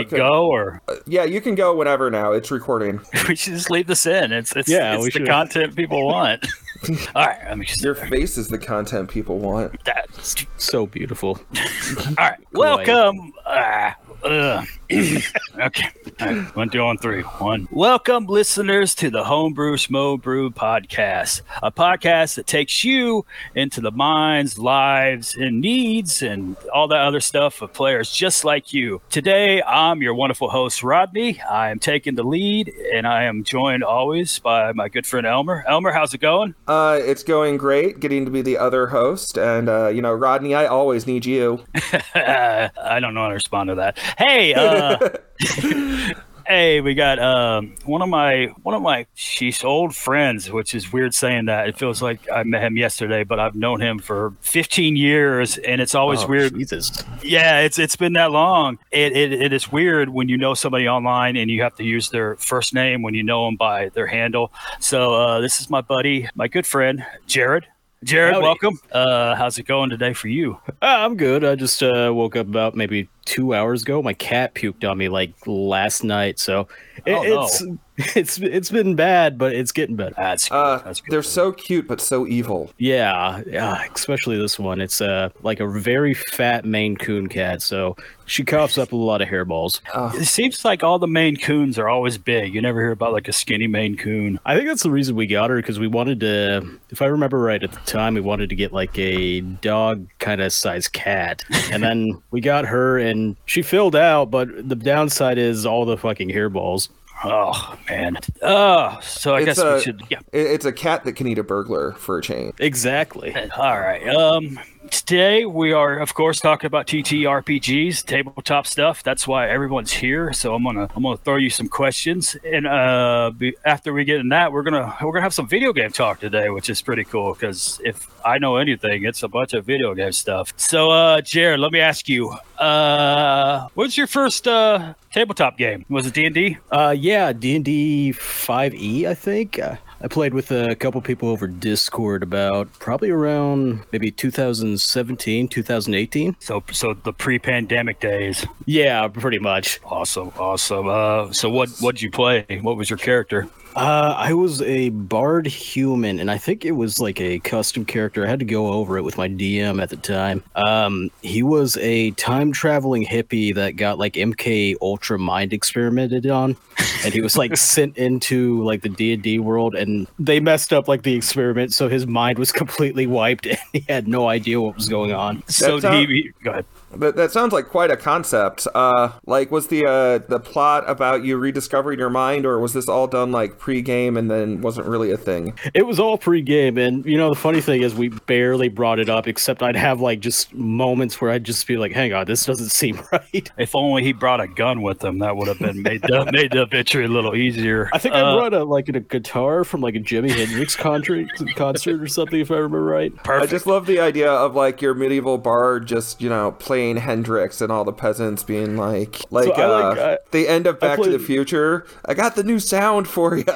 okay, Okay. go or uh, Yeah, you can go whenever now. It's recording. we should just leave this in. It's it's, Yeah, it's we the should. content people want. All right, let me just Your face is the content people want. That's So beautiful. All right, welcome. Ah, ugh. Okay, All right, one, two, on three. One. Welcome, listeners, to the Homebrew Smo Brew podcast, a podcast that takes you into the minds, lives, and needs, and all that other stuff of players just like you. Today, I'm your wonderful host, Rodney. I am taking the lead, and I am joined always by my good friend Elmer. Elmer, how's it going? Uh, it's going great getting to be the other host. And, uh, you know, Rodney, I always need you. I don't know how to respond to that. Hey, uh, hey, we got um, one of my one of my she's old friends, which is weird saying that. It feels like I met him yesterday, but I've known him for 15 years, and it's always Oh, weird. Jesus. Yeah, it's it's been that long. It, it it is weird when you know somebody online and you have to use their first name when you know them by their handle. So uh, this is my buddy, my good friend Jared. Jared, Howdy. welcome. Uh, how's it going today for you? Ah, I'm good. I just uh, woke up about maybe two hours ago. My cat puked on me like last night, so it, Oh, no. it's it's it's been bad, but it's getting better. That's Uh, that's good. they're so cute, but so evil. Yeah, yeah, especially this one. It's uh like a very fat Maine Coon cat, so she coughs up a lot of hairballs. It seems like all the Maine Coons are always big. You never hear about like a skinny Maine Coon. I think that's the reason we got her because we wanted to, if I remember right at the time, we wanted to get like a dog kind of size cat. And then we got her and she filled out, but the downside is all the fucking hairballs. Oh man. Oh, so I It's guess a- we should. Yeah. It's a cat that can eat a burglar for a change. Exactly. All right. Um, today we are, of course, talking about TTRPGs, tabletop stuff. That's why everyone's here. So I'm gonna I'm gonna throw you some questions, and uh, be, after we get in that, we're gonna we're gonna have some video game talk today, which is pretty cool. Because if I know anything, it's a bunch of video game stuff. So, uh, Jared, let me ask you, uh, what's your first uh tabletop game? Was it D and D? Uh, yeah, D and D five E, I think. Uh, I played with a couple people over Discord about probably around maybe 2017, 2018. So, so the pre-pandemic days. Yeah, pretty much. Awesome, awesome. Uh, so what what'd you play? What was your character? Uh, I was a bard human, and I think it was like a custom character. I had to go over it with my DM at the time. Um, he was a time traveling hippie that got like MK Ultra mind experimented on, and he was like sent into like the D and D world, and they messed up like the experiment, so his mind was completely wiped, and he had no idea what was going on. So That's, he, he go ahead. That, that sounds like quite a concept. Uh, like, was the uh, the plot about you rediscovering your mind, or was this all done like pre-game and then wasn't really a thing? It was all pre-game, and you know the funny thing is we barely brought it up, except I'd have like just moments where I'd just be like, "Hang on, this doesn't seem right." If only he brought a gun with him, that would have been made the, made the adventure a little easier. I think I Uh, brought a like a guitar from like a Jimi Hendrix concert concert or something, if I remember right. Perfect. I just love the idea of like your medieval bard just you know playing Hendrix and all the peasants being like like, I uh, like- I- the end of Back to the Future. I got the new sound for you.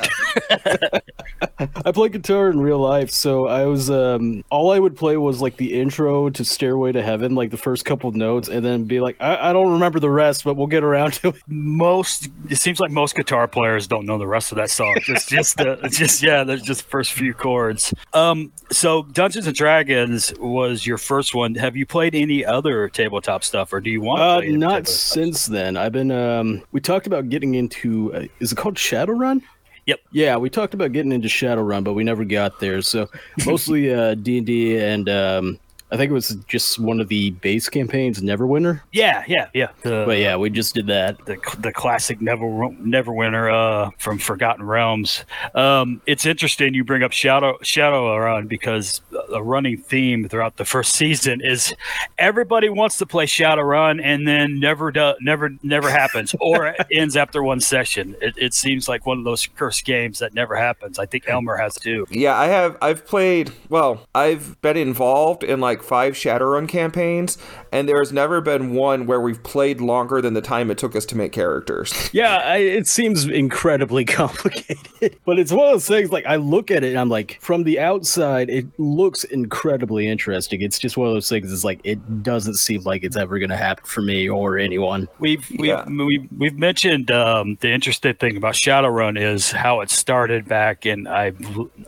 I play guitar in real life, so I was um all I would play was like the intro to Stairway to Heaven, like the first couple notes, and then be like, I, I don't remember the rest, but we'll get around to it. most it seems like most guitar players don't know the rest of that song. Just just the just yeah, there's just the first few chords. Um, so Dungeons and Dragons was your first one. Have you played any other tabletop stuff, or do you want to Uh, not since then. I've been um we talked about getting into uh, is it called Shadowrun? Yep. Yeah, we talked about getting into Shadowrun, but we never got there. So mostly uh D and D and um I think it was just one of the base campaigns, Neverwinter. Yeah, yeah, yeah. The, But yeah, we just did that. the the classic Never Neverwinter uh, from Forgotten Realms. Um, it's interesting you bring up Shadow Shadow Shadowrun because a running theme throughout the first season is everybody wants to play Shadowrun and then never do, never never happens or ends after one session. It, it seems like one of those cursed games that never happens. I think Elmer has too. Yeah, I have. I've played. Well, I've been involved in like like five Shadowrun campaigns, and there has never been one where we've played longer than the time it took us to make characters. Yeah, I, it seems incredibly complicated, but it's one of those things. Like I look at it, and I'm like, from the outside, it looks incredibly interesting. It's just one of those things. It's like it doesn't seem like it's ever going to happen for me or anyone. We've we've Yeah. we've, we've mentioned um, the interesting thing about Shadowrun is how it started back in I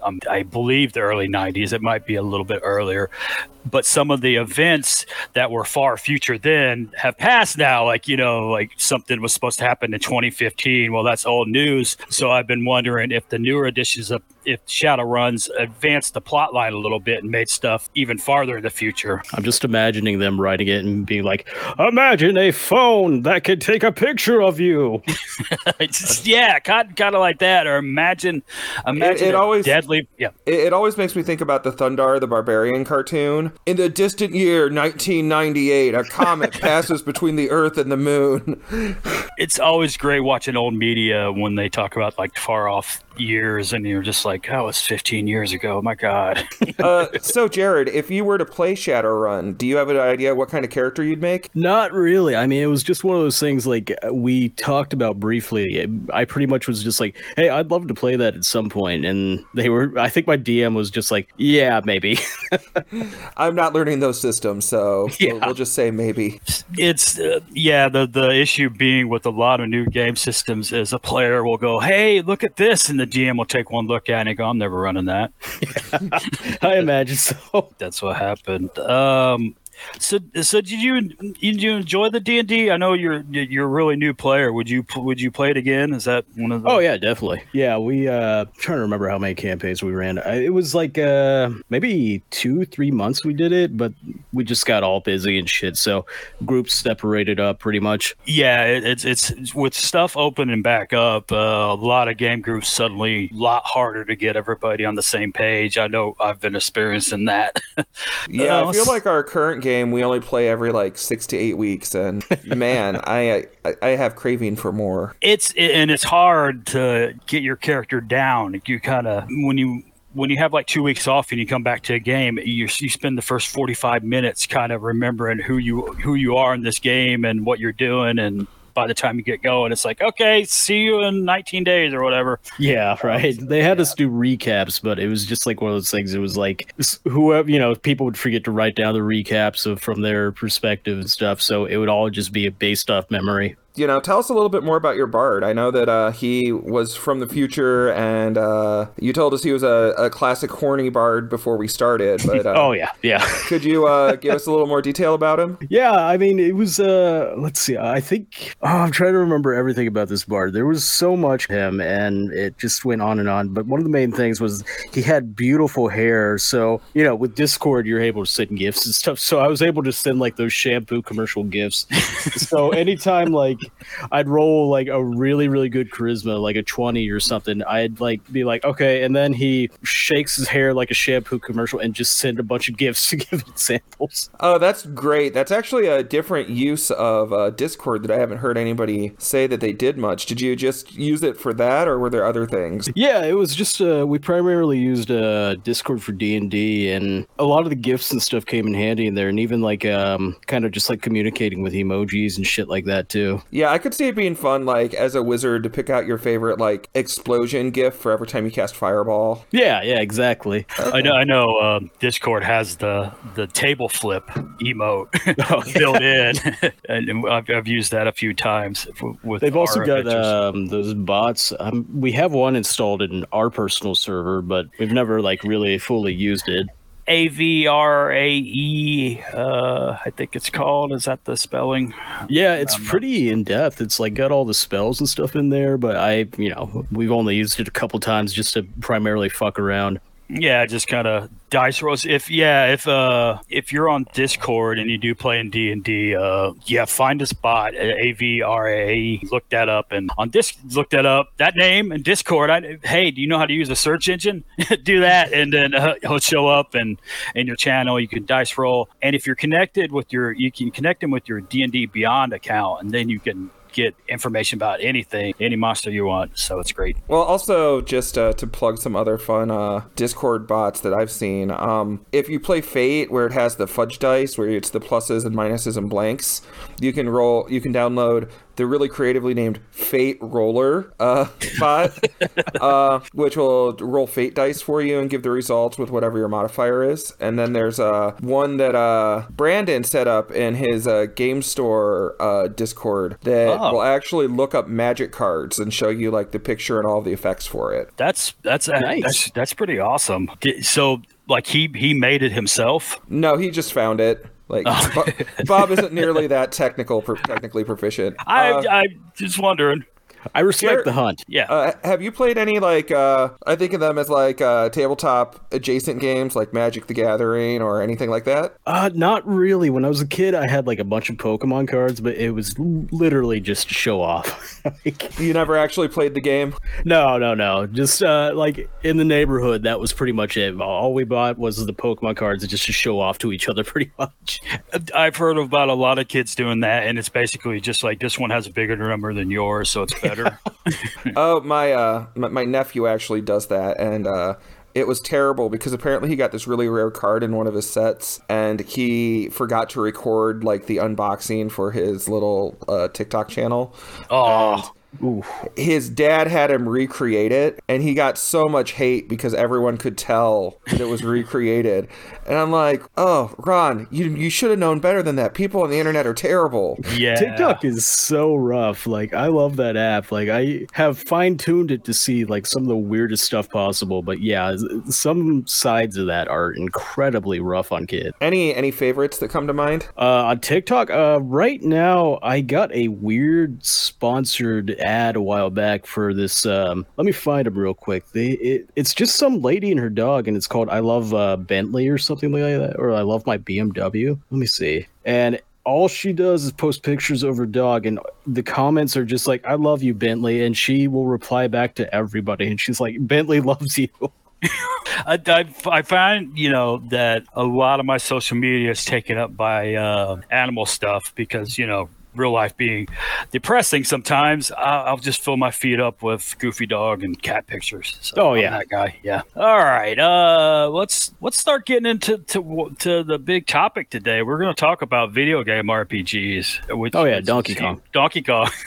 um, I believe the early '90s. It might be a little bit earlier, but some of the events that were far future then have passed now. Like you know, like something was supposed to happen in 2015. Well, that's old news. So I've been wondering if the newer editions of if Shadowruns advanced the plot line a little bit and made stuff even farther in the future. I'm just imagining them writing it and being like, "Imagine a phone that could take a picture of you." Just- yeah, kind kind of like that. Or imagine, imagine it a always- deadly. Yeah, It, it always makes me think about the Thundarr the Barbarian cartoon. In the distant year 1998, a comet passes between the Earth and the Moon. it's always great watching old media when they talk about like far off years, and you're just like, oh, it's 15 years ago. My God. Uh, so, Jared, if you were to play Shadowrun, do you have an idea what kind of character you'd make? Not really. I mean, it was just one of those things like we talked about briefly. I pretty much was just like, "Hey, I'd love to play that at some point," and they were. I think my DM was just like, "Yeah, maybe." I'm not learning those systems, so Yeah. we'll, we'll just say maybe. it's uh, yeah. The the issue being with a lot of new game systems is a player will go, hey, look at this, and the GM will take one look at it and go, I'm never running that. I imagine so. That's what happened. Um, so, so did you did you enjoy the D and D? I know you're you're a really new player. Would you would you play it again? Is that one of the? Oh yeah, definitely. Yeah, we uh trying to remember how many campaigns we ran. I- It was like uh maybe 2 3 months we did it, but we just got all busy and shit. So groups separated up pretty much. Yeah, it, it's, it's it's with stuff opening back up. Uh, a lot of game groups suddenly a lot harder to get everybody on the same page. I know I've been experiencing that. Yeah, Uh, I feel like our current game we only play every like six to eight weeks, and man, I, I I have craving for more. it's and it's hard to get your character down. You kind of when you when you have like two weeks off and you come back to a game, you you spend the first forty five minutes kind of remembering who you who you are in this game and what you're doing and. By the time you get going, it's like, okay, see you in 19 days or whatever. Yeah, um, right. They had us do recaps, but it was just like one of those things. It was like whoever, you know, people would forget to write down the recaps of from their perspective and stuff. So it would all just be based off memory. You know, tell us a little bit more about your bard. I know that uh, he was from the future, and uh, you told us he was a, a classic horny bard before we started. But uh, Oh yeah, yeah. could you uh, give us a little more detail about him? Yeah, I mean, it was. uh Let's see. I think oh, I'm trying to remember everything about this bard. There was so much him, and it just went on and on. But one of the main things was he had beautiful hair. So you know, with Discord, you're able to send gifts and stuff. So I was able to send like those shampoo commercial gifts. so anytime like I'd roll like a really really good charisma, like a twenty or something, I'd like be like, okay, and then he shakes his hair like a shampoo commercial and just send a bunch of gifts to give examples. Oh, that's great. That's actually a different use of uh, Discord that I haven't heard anybody say that they did much. Did you just use it for that, or were there other things? Yeah, it was just uh, we primarily used uh, Discord for D and D, and a lot of the gifts and stuff came in handy in there, and even like um, kind of just like communicating with emojis and shit like that too. Yeah, I could see it being fun, like as a wizard, to pick out your favorite like explosion gift for every time you cast Fireball. Yeah, yeah, exactly. I know. I know. Um, Discord has the the table flip emote Oh, built in, and I've, I've used that a few times. w- With They've also got um, those bots. Um, we have one installed in our personal server, but we've never like really fully used it. A V R A E. Uh, I think it's called. Is that the spelling? Yeah, it's pretty in depth. It's like got all the spells and stuff in there, but I, you know, we've only used it a couple times just to primarily fuck around. Yeah, just kind of dice rolls. If yeah, if uh if you're on Discord and you do play in D and D, uh yeah, find a spot A V R A. Look that up and on Disc look that up. That name and Discord. I hey, do you know how to use a search engine? do that, and then uh, he'll show up and in your channel you can dice roll. And if you're connected with your, you can connect him with your D and D Beyond account, and then you can get information about anything, any monster you want. So it's great. Well, also just uh, to plug some other fun uh, Discord bots that I've seen. Um, if you play Fate, where it has the fudge dice, where it's the pluses and minuses and blanks, you can roll. You can download the really creatively named Fate Roller uh, bot, uh, which will roll Fate dice for you and give the results with whatever your modifier is. And then there's uh, one that uh, Brandon set up in his uh, game store uh, Discord that Oh. will actually look up magic cards and show you like the picture and all the effects for it. That's that's uh, Nice. that's that's pretty awesome. So like he he made it himself. No, he just found it. Like Bo- Bob isn't nearly that technical, pro- technically proficient. I Uh, I just wondering. I respect Garrett- the hunt. Yeah. Uh, have you played any like uh, I think of them as like uh, tabletop adjacent games like Magic the Gathering or anything like that? Uh, not really. When I was a kid, I had like a bunch of Pokemon cards, but it was literally just show off. Like, You never actually played the game? no, no, no. Just uh, like in the neighborhood, that was pretty much it. All we bought was the Pokemon cards just to show off to each other, pretty much. I've heard about a lot of kids doing that, and it's basically just like this one has a bigger number than yours, so it's better. Oh, my, uh, my my nephew actually does that, and uh, it was terrible because apparently he got this really rare card in one of his sets, and he forgot to record like the unboxing for his little uh, TikTok channel. oh, Ooh. his dad had him recreate it and he got so much hate because everyone could tell that it was recreated and i'm like oh ron you, you should have known better than that people on the internet are terrible yeah. TikTok is so rough. Like I love that app. Like I have fine tuned it to see like some of the weirdest stuff possible. But yeah, some sides of that are incredibly rough on kids. any any favorites that come to mind Uh, on TikTok, uh, right now I got a weird sponsored ad a while back for this. Um, let me find them real quick. They it, it's just some lady and her dog, and it's called "I Love uh, Bentley" or something like that, or "I Love My BMW." Let me see. And all she does is post pictures of her dog, and the comments are just like, "I love you, Bentley," and she will reply back to everybody, and she's like, "Bentley loves you." I, I, I find you know that a lot of my social media is taken up by uh, animal stuff because you know real life being depressing sometimes I'll, I'll just fill my feed up with goofy dog and cat pictures. So Oh, I'm yeah. that guy. Yeah. All right uh let's let's start getting into to, to the big topic today. We're going to talk about video game rpgs which Oh, yeah, Donkey Kong. donkey kong.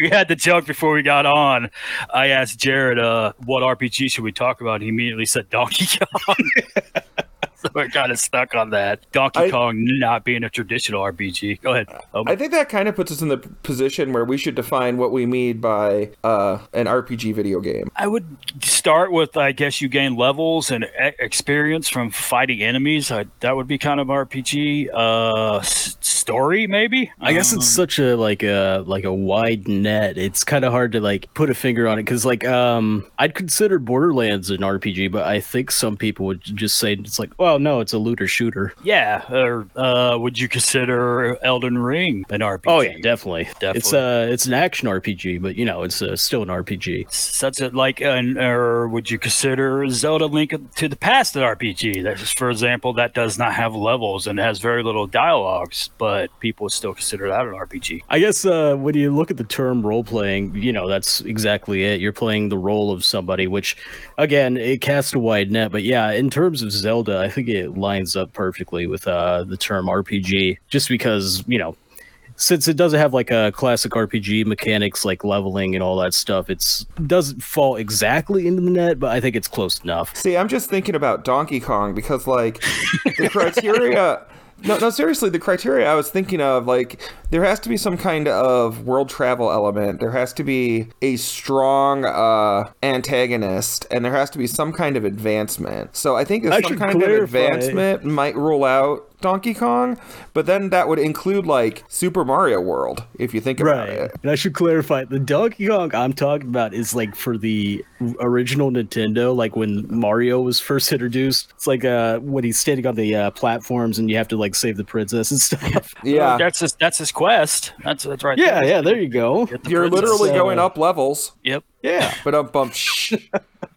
We had the joke before we got on. I asked jared uh what rpg should we talk about? He immediately said donkey kong so we're kind of stuck on that donkey I- kong not being a traditional rpg go ahead Um, i think that kind of puts us in the position where we should define what we mean by uh, an rpg video game I would start with, I guess, you gain levels and e- experience from fighting enemies. I, that would be kind of RPG. Uh, s- story, maybe. I guess Um, it's such a like a like a wide net. It's kind of hard to like put a finger on it because like um I'd consider Borderlands an RPG, but I think some people would just say it's like, well, no, it's a looter shooter. yeah. Or uh, would you consider Elden Ring an RPG? Oh yeah, definitely. Definitely. It's uh it's an action RPG, but you know it's uh, still an RPG. Such a like, an, or would you consider Zelda Link to the Past an RPG? That's, for example, that does not have levels and has very little dialogues, but people still consider that an RPG. I guess uh, when you look at the term role playing, you know, that's exactly it. You're playing the role of somebody, which, again, it casts a wide net. But yeah, in terms of Zelda, I think it lines up perfectly with uh, the term RPG, just because, you know, since it doesn't have like a classic RPG mechanics like leveling and all that stuff, it's doesn't fall exactly into the net, but I think it's close enough. See, I'm just thinking about Donkey Kong because, like, the criteria. No, no, seriously, the criteria I was thinking of, like, there has to be some kind of world travel element. There has to be a strong uh, antagonist, and there has to be some kind of advancement. So I think some kind of advancement might rule out Donkey Kong, but then that would include, like, Super Mario World, if you think about it. And I should clarify the Donkey Kong I'm talking about is like for the original Nintendo, like when Mario was first introduced. It's like uh when he's standing on the uh, platforms and you have to like save the princess and stuff. Yeah. that's his that's his quest. That's that's right. yeah, there. yeah, there you go. The You're princess. literally uh, going up levels. Yep. Yeah. But um, bump.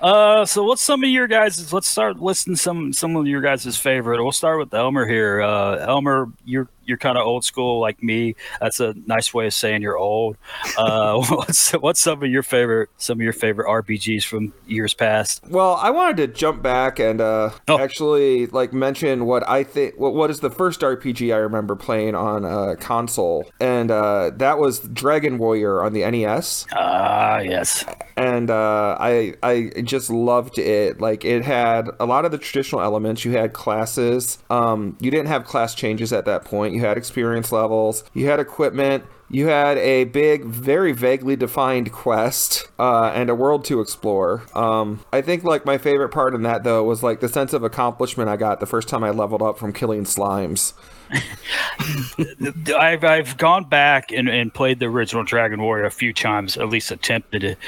Uh, so what's some of your guys? Let's start listing some some of your guys' favorite. We'll start with Elmer here. Uh, Elmer, you're you're kind of old school like me. That's a nice way of saying you're old. Uh, what's what's some of your favorite some of your favorite RPGs from years past? Well, I wanted to jump back and uh, oh. actually like mention what I think. What, what is the first RPG I remember playing on a console, and uh, that was Dragon Warrior on the NES. Ah, yes. And uh, I I just loved it. Like it had a lot of the traditional elements. You had classes. Um, you didn't have class changes at that point. You had experience levels. You had equipment. You had a big, very vaguely defined quest uh, and a world to explore. Um, I think like my favorite part in that though was like the sense of accomplishment I got the first time I leveled up from killing slimes. I've I've gone back and, and played the original Dragon Warrior a few times, at least attempted it,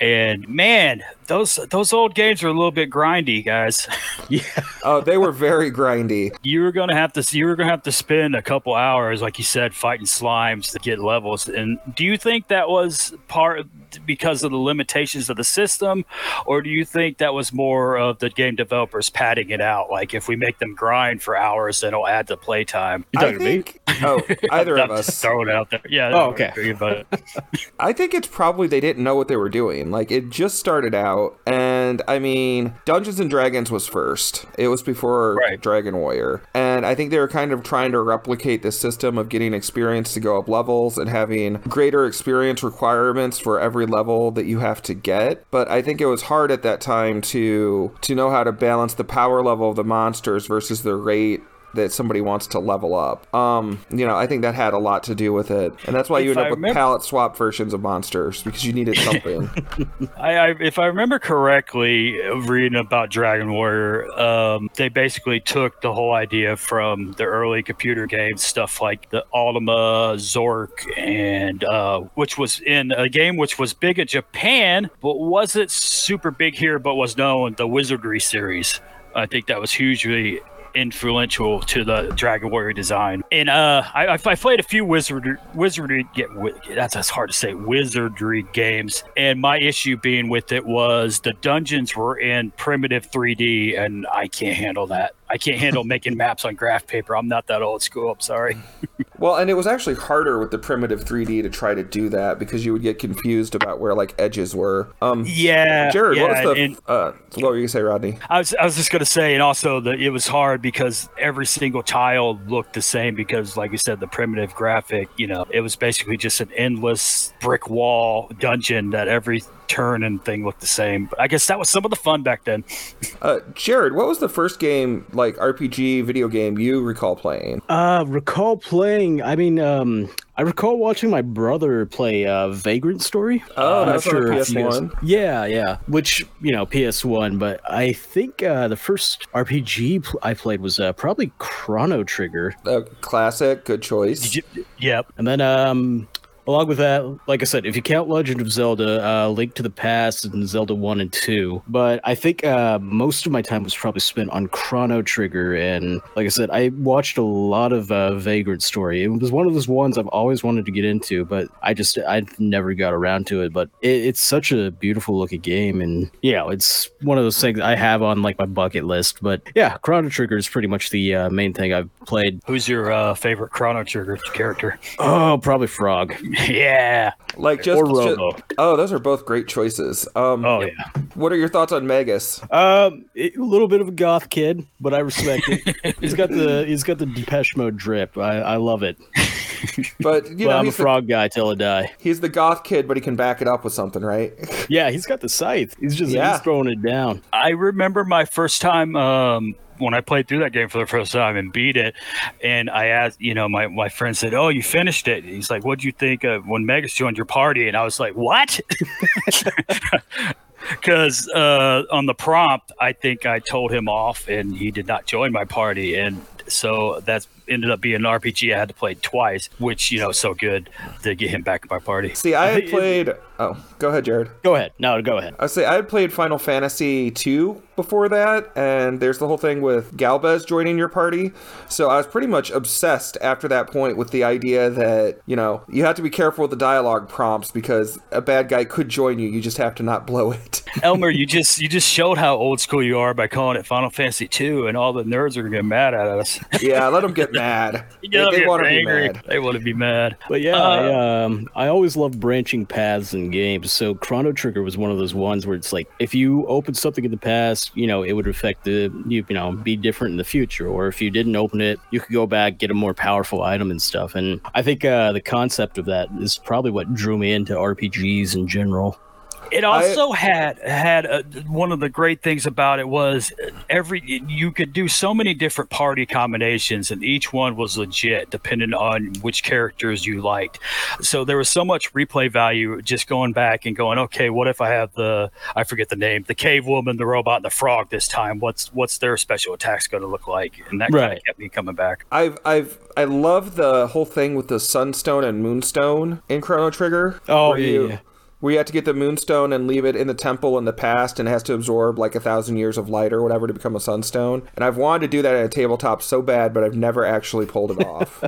and man, those those old games are a little bit grindy, guys. Yeah. oh, they were very grindy. You were gonna have to you were gonna have to spend a couple hours, like you said, fighting slimes to get levels. And do you think that was part because of the limitations of the system, or do you think that was more of the game developers padding it out? Like if we make them grind for hours, then it'll add to playtime. You talking think, to me? Oh, either of us. Throw it out there. Yeah. Oh, okay. But I think it's probably they didn't know what they were doing. Like it just started out, and I mean, Dungeons and Dragons was first. It was before right. Dragon Warrior, and I think they were kind of trying to replicate the system of getting experience to go up levels and having greater experience requirements for every level that you have to get. But I think it was hard at that time to to know how to balance the power level of the monsters versus the rate that somebody wants to level up. Um, you know, I think that had a lot to do with it, and that's why if you end up remember- with palette swap versions of monsters because you needed something. I, I, if I remember correctly, reading about Dragon Warrior, um, they basically took the whole idea from the early computer games, stuff like the Ultima, Zork, and uh, which was in a game which was big in Japan, but wasn't super big here, but was known the Wizardry series. I think that was hugely influential to the Dragon Warrior design. And uh, I, I played a few wizardry, wizardry get that's, that's hard to say wizardry games. And my issue being with it was the dungeons were in primitive 3D, and I can't handle that. I can't handle making maps on graph paper. I'm not that old school. I'm sorry. well, and it was actually harder with the primitive 3D to try to do that because you would get confused about where like edges were. Um, yeah, Jared, yeah, what was the? And, uh, what were you gonna say, Rodney? I was I was just gonna say, and also that it was hard because every single tile looked the same because, like you said, the primitive graphic. You know, it was basically just an endless brick wall dungeon that every turn and thing looked the same. But I guess that was some of the fun back then. uh, Jared, what was the first game, like RPG video game, you recall playing? Uh, recall playing. I mean, um, I recall watching my brother play uh, Vagrant Story. Oh, that's sure PS1. Yeah, yeah. Which you know, PS1. But I think uh, the first RPG I played was uh, probably Chrono Trigger. Uh, classic, good choice. You, yep. And then um, Along with that, like I said, if you count Legend of Zelda, uh, Link to the Past, and Zelda 1 and 2, but I think uh, most of my time was probably spent on Chrono Trigger. And like I said, I watched a lot of uh, Vagrant Story. It was one of those ones I've always wanted to get into, but I just, I never got around to it. But it, it's such a beautiful looking game. And, you know, it's one of those things I have on like my bucket list. But yeah, Chrono Trigger is pretty much the uh, main thing I've played. Who's your uh, favorite Chrono Trigger character? Oh, probably Frog. yeah. Like just, just, oh, those are both great choices. Um, oh yeah. What are your thoughts on Magus? Um, a little bit of a goth kid, but I respect it. he's got the he's got the Depeche Mode drip. I, I love it. But you know, I'm a frog the, guy till I die. He's the goth kid, but he can back it up with something, right? yeah, he's got the scythe. He's just yeah. he's throwing it down. I remember my first time um, when I played through that game for the first time and beat it, and I asked, you know, my, my friend said, "Oh, you finished it." He's like, "What do you think of when Magus joined your party?" And I was like, "What?" Because uh, on the prompt, I think I told him off, and he did not join my party, and so that's ended up being an RPG I had to play twice, which you know so good to get him back in my party. See, I had played Oh, go ahead, Jared. Go ahead. No, go ahead. I say I had played Final Fantasy two before that, and there's the whole thing with Golbez joining your party. So I was pretty much obsessed after that point with the idea that you know you have to be careful with the dialogue prompts because a bad guy could join you. You just have to not blow it. Elmer, you just you just showed how old school you are by calling it Final Fantasy two, and all the nerds are gonna get mad at us. yeah, let them get mad. You they know, they get want to be mad. They want to be mad. But yeah, Uh, I, um, I always love branching paths in games. So Chrono Trigger was one of those ones where it's like if you open something in the past, you know, it would affect the you, you know be different in the future. Or if you didn't open it, you could go back get a more powerful item and stuff. And I think uh, the concept of that is probably what drew me into RPGs in general. It also had had a, one of the great things about it was every you could do so many different party combinations, and each one was legit depending on which characters you liked. So there was so much replay value just going back and going, okay, what if I have the I forget the name, the cave woman, the robot, and the frog this time? What's what's their special attacks going to look like? And that kind of kept me coming back. I've I've I love the whole thing with the sunstone and moonstone in Chrono Trigger. Oh, yeah, you, yeah. Where you have to get the moonstone and leave it in the temple in the past, and it has to absorb like a thousand years of light or whatever to become a sunstone. And I've wanted to do that at a tabletop so bad, but I've never actually pulled it off.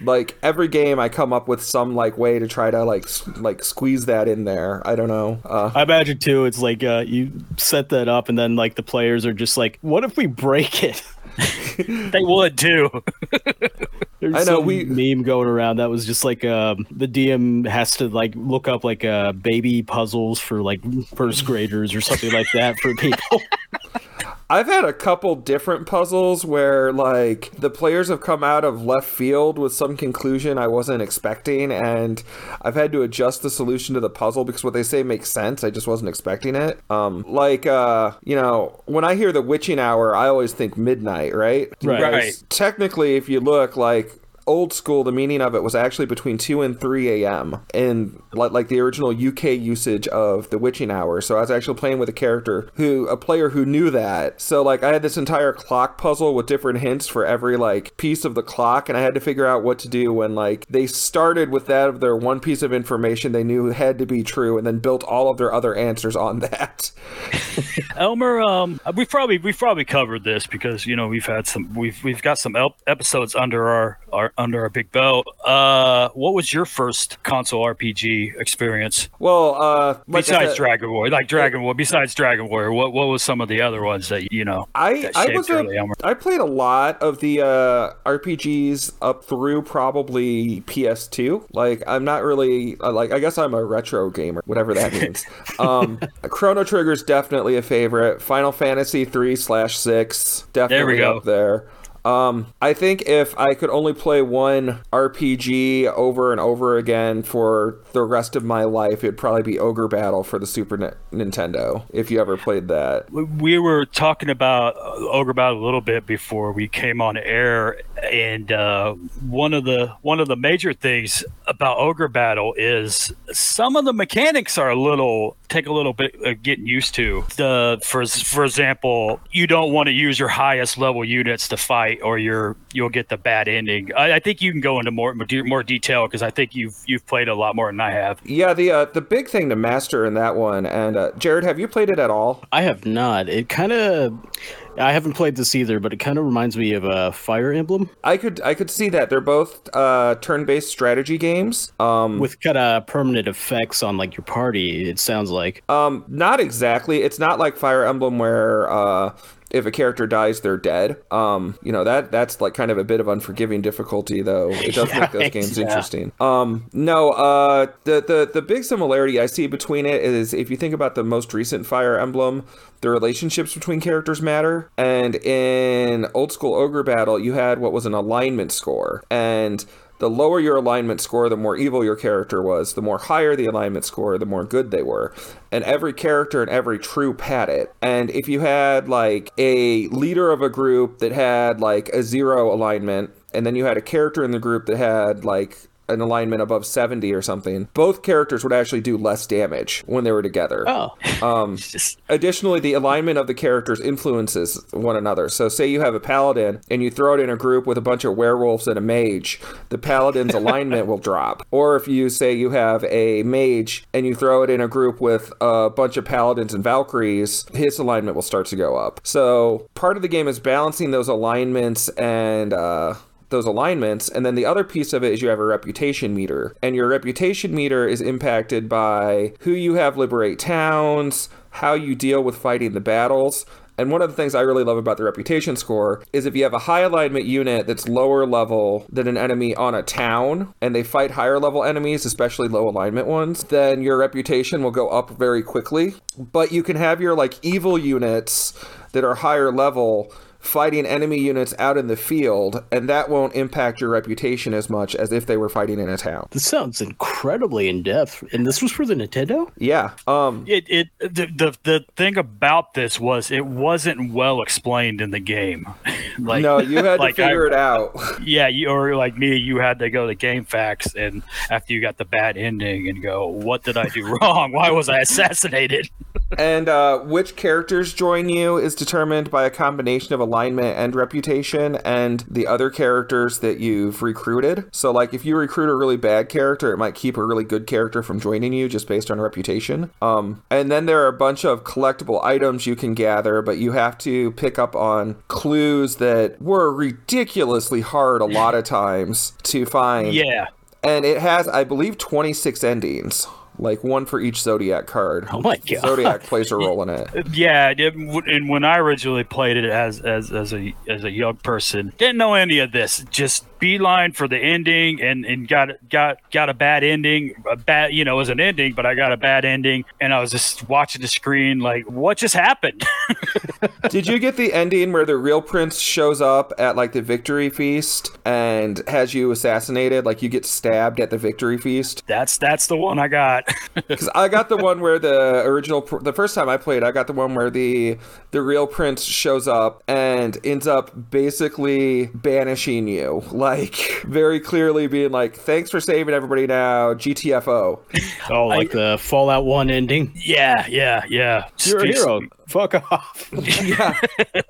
like every game, I come up with some like way to try to like s- like squeeze that in there. I don't know. Uh, I imagine too. It's like uh, you set that up, and then like the players are just like, "What if we break it?" They would too. There's I know, we- meme going around that was just like um, the DM has to like look up like uh, baby puzzles for like first graders or something like that for people. I've had a couple different puzzles where like the players have come out of left field with some conclusion I wasn't expecting and I've had to adjust the solution to the puzzle because what they say makes sense. I just wasn't expecting it. Um like uh you know, when I hear the witching hour, I always think midnight, right? Right. Because Technically if you look like old school the meaning of it was actually between 2 and 3 a.m in like, like the original uk usage of the witching hour. So i was actually playing with a character who a player who knew that. So like i had this entire clock puzzle with different hints for every like piece of the clock and i had to figure out what to do when like they started with that of their one piece of information they knew had to be true and then built all of their other answers on that. Elmer, um, we've probably we've probably covered this because you know we've had some we've we've got some episodes under our, our under our big belt. Uh, what was your first console RPG experience well uh like besides said- Dragon Warrior? Like Dragon Warrior, besides Dragon Warrior, what what was some of the other ones that you know? I I was a? I played a lot of the uh, RPGs up through probably PS2. Like I'm not really uh, like I guess I'm a retro gamer, whatever that means. um, Chrono Trigger's definitely a favorite. Final Fantasy three slash six definitely go. up there. Um, I think if I could only play one RPG over and over again for the rest of my life, it'd probably be Ogre Battle for the Super Ni- Nintendo. If you ever played that, we were talking about uh, ogre battle a little bit before we came on air and uh, one of the one of the major things about ogre battle is some of the mechanics are a little take a little bit of getting used to the for for example you don't want to use your highest level units to fight or you're you'll get the bad ending i, I think you can go into more more detail because i think you've you've played a lot more than i have Yeah, the uh, the big thing to master in that one, and uh, Jared, have you played it at all? I have not. It kind of. I haven't played this either, but it kind of reminds me of a Fire Emblem I could I could see that they're both uh, turn-based strategy games. Um, with kind of permanent effects on like your party. It sounds like. um, not exactly. It's not like Fire Emblem where uh, if a character dies, they're dead. Um, you know that that's like kind of a bit of unforgiving difficulty, though. It does make those games Yeah. interesting. Um, no, uh, the the the big similarity I see between it is if you think about the most recent Fire Emblem, the relationships between characters matter, and in old school Ogre Battle, you had what was an alignment score, and the lower your alignment score, the more evil your character was. The more higher the alignment score, the more good they were. And every character and every troop had it. And if you had like a leader of a group that had like a zero alignment, and then you had a character in the group that had like an alignment above 70 or something, both characters would actually do less damage when they were together. Oh, Um, Just- Additionally, the alignment of the characters influences one another. So, say you have a paladin and you throw it in a group with a bunch of werewolves and a mage, the paladin's alignment will drop. Or if you say you have a mage and you throw it in a group with a bunch of paladins and valkyries, his alignment will start to go up. So, part of the game is balancing those alignments and uh, those alignments. And then the other piece of it is you have a reputation meter. And your reputation meter is impacted by who you have liberate towns, how you deal with fighting the battles. And one of the things I really love about the reputation score is if you have a high alignment unit that's lower level than an enemy on a town and they fight higher level enemies, especially low alignment ones, then your reputation will go up very quickly. But you can have your like evil units that are higher level fighting enemy units out in the field, and that won't impact your reputation as much as if they were fighting in a town. this sounds incredibly in depth. And this was for the Nintendo. Yeah. Um. it it the, the the thing about this was it wasn't well explained in the game. like no, you had like to figure I- it out. yeah, you or like me, you had to go to GameFAQs, and after you got the bad ending and go, what did I do wrong? Why was I assassinated? and uh, which characters join you is determined by a combination of alignment and reputation and the other characters that you've recruited. So, like, if you recruit a really bad character, it might keep a really good character from joining you just based on reputation. Um, and then there are a bunch of collectible items you can gather, but you have to pick up on clues that were ridiculously hard a lot of times to find. yeah. And it has, I believe, 26 endings. Like one for each Zodiac card. Oh my god. Zodiac plays a role in it. Yeah, it, and when I originally played it as as as a as a young person, didn't know any of this. Just beeline for the ending, and and got got got a bad ending. A bad, you know, it was an ending, but I got a bad ending, and I was just watching the screen like, what just happened? Did you get the ending where the real prince shows up at like the victory feast and has you assassinated? Like you get stabbed at the victory feast? that's that's the one I got. Because I got the one where the original, the first time I played, I got the one where the the real prince shows up and ends up basically banishing you, like very clearly being like, "Thanks for saving everybody now, GTFO." Oh, like the Fallout One ending. yeah, yeah, yeah. You're a hero. Fuck off. yeah,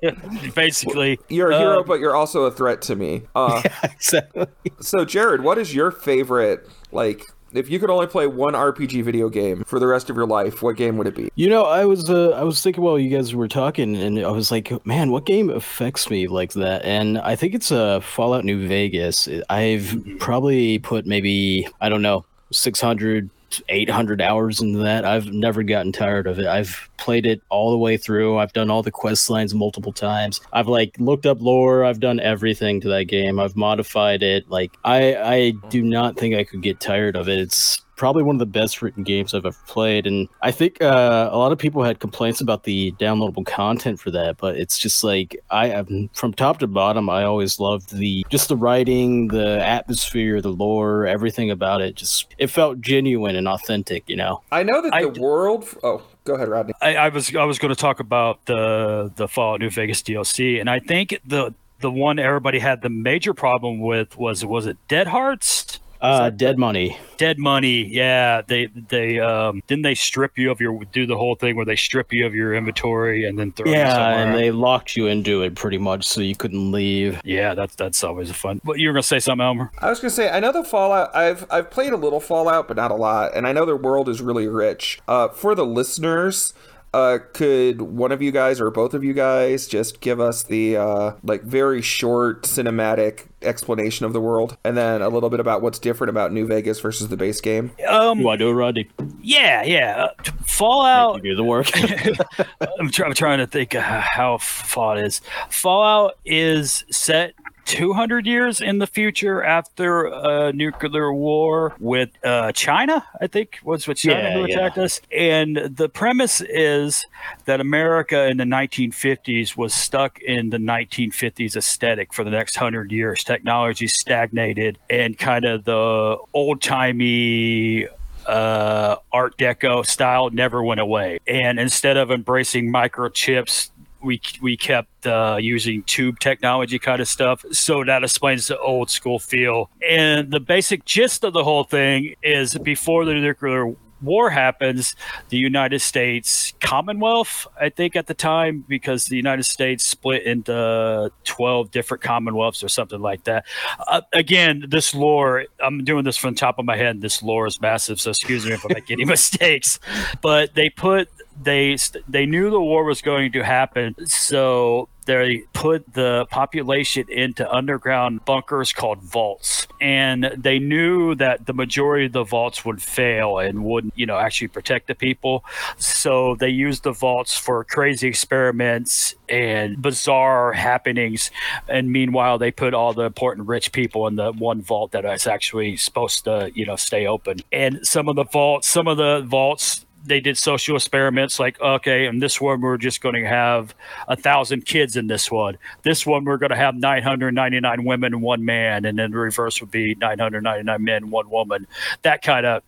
Basically, you're a hero, Um, but you're also a threat to me. Uh, exactly. So, Jared, what is your favorite, like, if you could only play one RPG video game for the rest of your life, what game would it be? You know, I was uh, I was thinking while you guys were talking, and I was like, man, what game affects me like that? And I think it's uh, Fallout New Vegas. I've probably put maybe I don't know 600 800 hours into that. I've never gotten tired of it. I've played it all the way through. I've done all the quest lines multiple times. I've like looked up lore. I've done everything to that game. I've modified it. Like i i mm-hmm. do not think i could get tired of it. It's probably one of the best written games I've ever played. And I think uh, a lot of people had complaints about the downloadable content for that, but it's just like I have from top to bottom. I always loved the just the writing, the atmosphere, the lore, everything about it. Just it felt genuine and authentic, you know. I know that I the world. Oh, go ahead, Rodney. I, I was I was going to talk about the the Fallout New Vegas DLC, and I think the the one everybody had the major problem with was was it Dead Hearts. Uh, Dead Money. Dead money, yeah. They they um didn't they strip you of your do the whole thing where they strip you of your inventory and then throw Yeah, somewhere. and they locked you into it pretty much, so you couldn't leave. yeah, that's that's always a fun. But you were gonna say something, Elmer? I was gonna say I know the Fallout. I've I've played a little Fallout, but not a lot, and I know their world is really rich. Uh, for the listeners. Uh, could one of you guys or both of you guys just give us the uh, like very short cinematic explanation of the world, and then a little bit about what's different about New Vegas versus the base game? Um, You want do it, Rodney? yeah, yeah. Uh, t- Fallout. Do the work. I'm, try- I'm trying to think uh, how Fallout is. Fallout is set 200 years in the future after a nuclear war with uh, China, I think was what China Yeah, who yeah. attacked us. And the premise is that America in the 1950s was stuck in the 1950s aesthetic for the next hundred years. Technology stagnated, and kind of the old timey uh, Art Deco style never went away. And instead of embracing microchips, we we kept uh, using tube technology kind of stuff. So that explains the old school feel. And the basic gist of the whole thing is before the nuclear war happens, the United States Commonwealth, I think at the time, because the United States split into 12 different Commonwealths or something like that. Uh, again, this lore, I'm doing this from the top of my head. This lore is massive, so excuse me if I make any mistakes. But they put they they knew the war was going to happen, so they put the population into underground bunkers called vaults, and they knew that the majority of the vaults would fail and wouldn't, you know, actually protect the people. So they used the vaults for crazy experiments and bizarre happenings. And meanwhile, they put all the important rich people in the one vault that is actually supposed to, you know, stay open. And some of the vaults, some of the vaults they did social experiments like okay in this one we're just going to have a thousand kids in this one. This one we're going to have 999 women and one man and then the reverse would be 999 men one woman. That kind of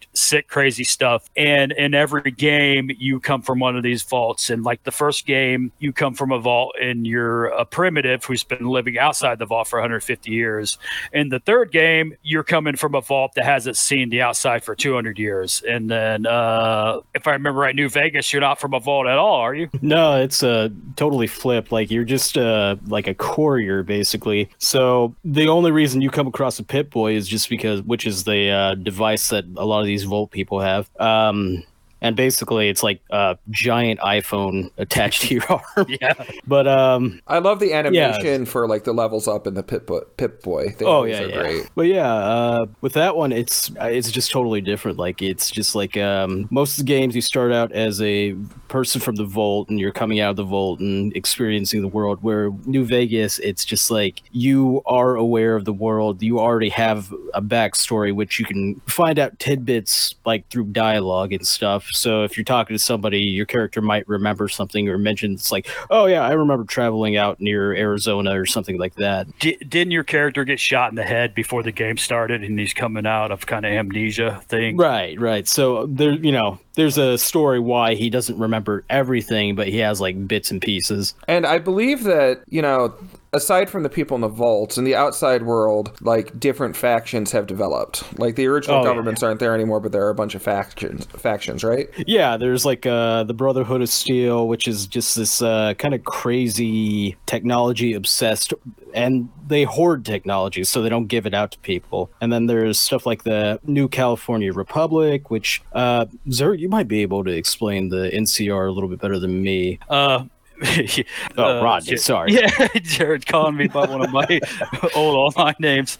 crazy stuff and in every game you come from one of these vaults and like the first game you come from a vault and you're a primitive who's been living outside the vault for 150 years in the third game you're coming from a vault that hasn't seen the outside for 200 years and then uh, if I remember right, New Vegas, you're not from a vault at all, are you? No, it's uh, totally flipped. Like you're just uh, like a courier, basically. So the only reason you come across a Pip Boy is just because, which is the uh, device that a lot of these Vault people have. Um, and basically it's like a giant iPhone attached to your arm. yeah. But um, I love the animation yeah. for like the levels up in the Pip Boy. Pip Boy. They oh yeah, yeah. Great. But yeah, uh, with that one, it's it's just totally different. Like it's just like um, most of the games, you start out as a person from the vault, and you're coming out of the vault and experiencing the world. Where New Vegas, it's just like you are aware of the world. You already have a backstory, which you can find out tidbits like through dialogue and stuff so if you're talking to somebody, your character might remember something or mention it's like, oh yeah, I remember traveling out near Arizona or something like that. D- didn't your character get shot in the head before the game started, and he's coming out of kind of amnesia thing? Right, right. So there, you know, there's a story why he doesn't remember everything, but he has like bits and pieces. And I believe that, you know, aside from the people in the vaults in the outside world like different factions have developed. Like the original oh, governments yeah. aren't there anymore but there are a bunch of factions factions right? Yeah there's like uh the brotherhood of steel which is just this uh kind of crazy technology obsessed and they hoard technology so they don't give it out to people. And then there's stuff like the new california republic which uh Zert, you might be able to explain the ncr a little bit better than me. Uh oh, uh, Rodney, sorry. Yeah, Jared calling me by one of my old online names.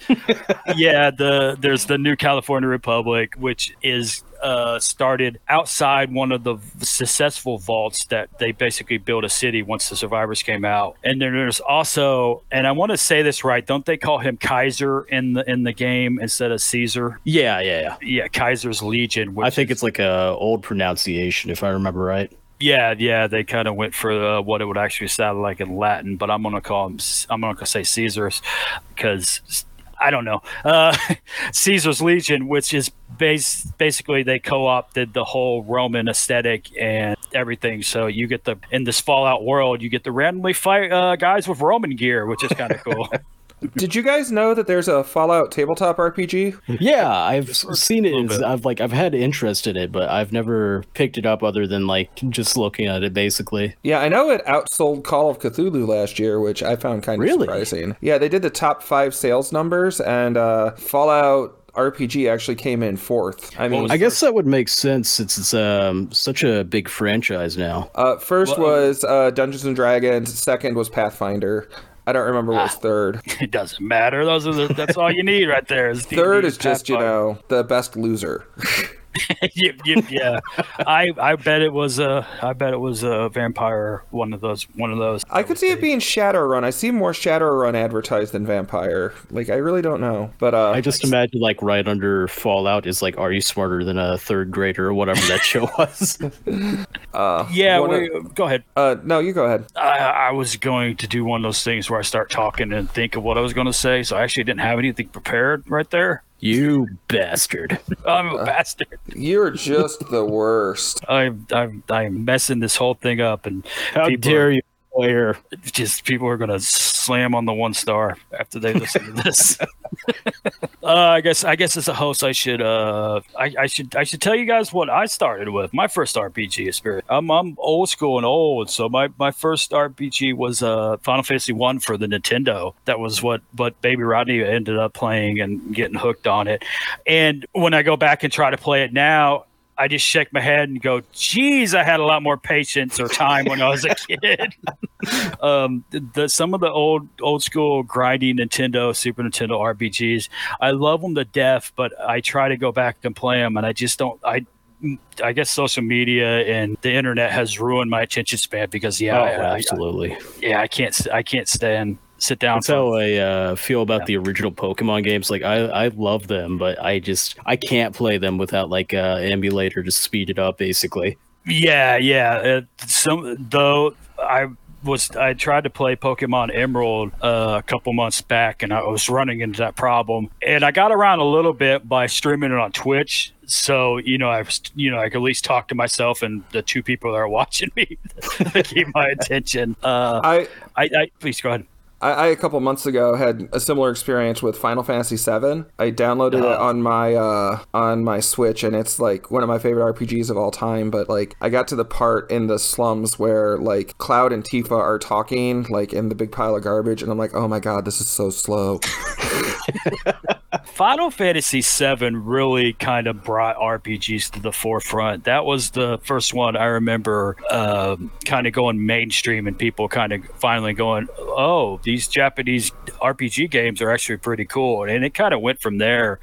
yeah, the there's the New California Republic, which is uh, started outside one of the successful vaults that they basically built a city once the survivors came out. And then there's also, and I want to say this right, don't they call him Kaiser in the in the game instead of Caesar? Yeah, yeah, yeah. Yeah, Kaiser's Legion. I think is, it's like a old pronunciation, if I remember right. Yeah, yeah, they kind of went for uh, what it would actually sound like in Latin, but I'm gonna call them. I'm gonna say Caesars because I don't know. Uh, Caesar's Legion, which is base, basically they co-opted the whole Roman aesthetic and everything. So you get the in this Fallout world, you get to randomly fight uh, guys with Roman gear, which is kind of cool. Did you guys know that there's a Fallout tabletop RPG? Yeah, I've seen it. I've like I've had interest in it, but I've never picked it up other than like just looking at it basically. Yeah, I know it outsold Call of Cthulhu last year, which I found kind of really? surprising. Yeah, they did the top five sales numbers, and uh, Fallout RPG actually came in fourth. I mean, I guess that would make sense since it's um, such a big franchise now. Uh, first well, was uh, Dungeons and Dragons. Second was Pathfinder. I don't remember what's ah, third. It doesn't matter. Those are the, that's all you need right there. Is third is just you know the best loser. yeah, I I bet it was a I bet it was a vampire one of those one of those. I, I could see say. it being Shadowrun. I see more Shadowrun advertised than vampire. Like I really don't know, but uh, I just imagine like right under Fallout is like, are you smarter than a third grader or whatever that show was? uh, yeah, wait, go ahead. Uh, no, you go ahead. I, I was going to do one of those things where I start talking and think of what I was going to say, so I actually didn't have anything prepared right there. You bastard. I'm a uh, bastard. You're just the worst. I'm, I'm, I'm messing this whole thing up. And how dare you player. Just people are gonna slam on the one star after they listen to this. uh, I guess I guess as a host, I should uh, I, I, should I should tell you guys what I started with. My first RPG experience. I'm I'm old school and old, so my, my first RPG was uh, Final Fantasy One for the Nintendo. That was what what Baby Rodney ended up playing and getting hooked on it. And when I go back and try to play it now, I just shake my head and go, "Geez, I had a lot more patience or time when I was a kid." um, the, the, some of the old old school grinding Nintendo, Super Nintendo RPGs, I love them to death, but I try to go back and play them, and I just don't. I I guess social media and the internet has ruined my attention span because yeah, oh, I, absolutely. I, yeah, I can't I can't stand sit down. That's how I uh, feel about yeah. the original Pokemon games. Like I, I love them, but I just I can't play them without like uh, emulator to speed it up, basically. Yeah, yeah. Uh, some though I was I tried to play Pokemon Emerald uh, a couple months back, and I was running into that problem. And I got around a little bit by streaming it on Twitch. So you know, I you know I could at least talk to myself and the two people that are watching me to keep my attention. Uh, I, I, I please go ahead. I, I, a couple months ago had a similar experience with Final Fantasy VII. I downloaded it on my uh, on my Switch, and it's like one of my favorite RPGs of all time. But like, I got to the part in the slums where like Cloud and Tifa are talking, like in the big pile of garbage, and I'm like, oh my god, this is so slow. Final Fantasy VII really kind of brought RPGs to the forefront. That was the first one I remember um, kind of going mainstream and people kind of finally going, oh, these Japanese RPG games are actually pretty cool. And it kind of went from there.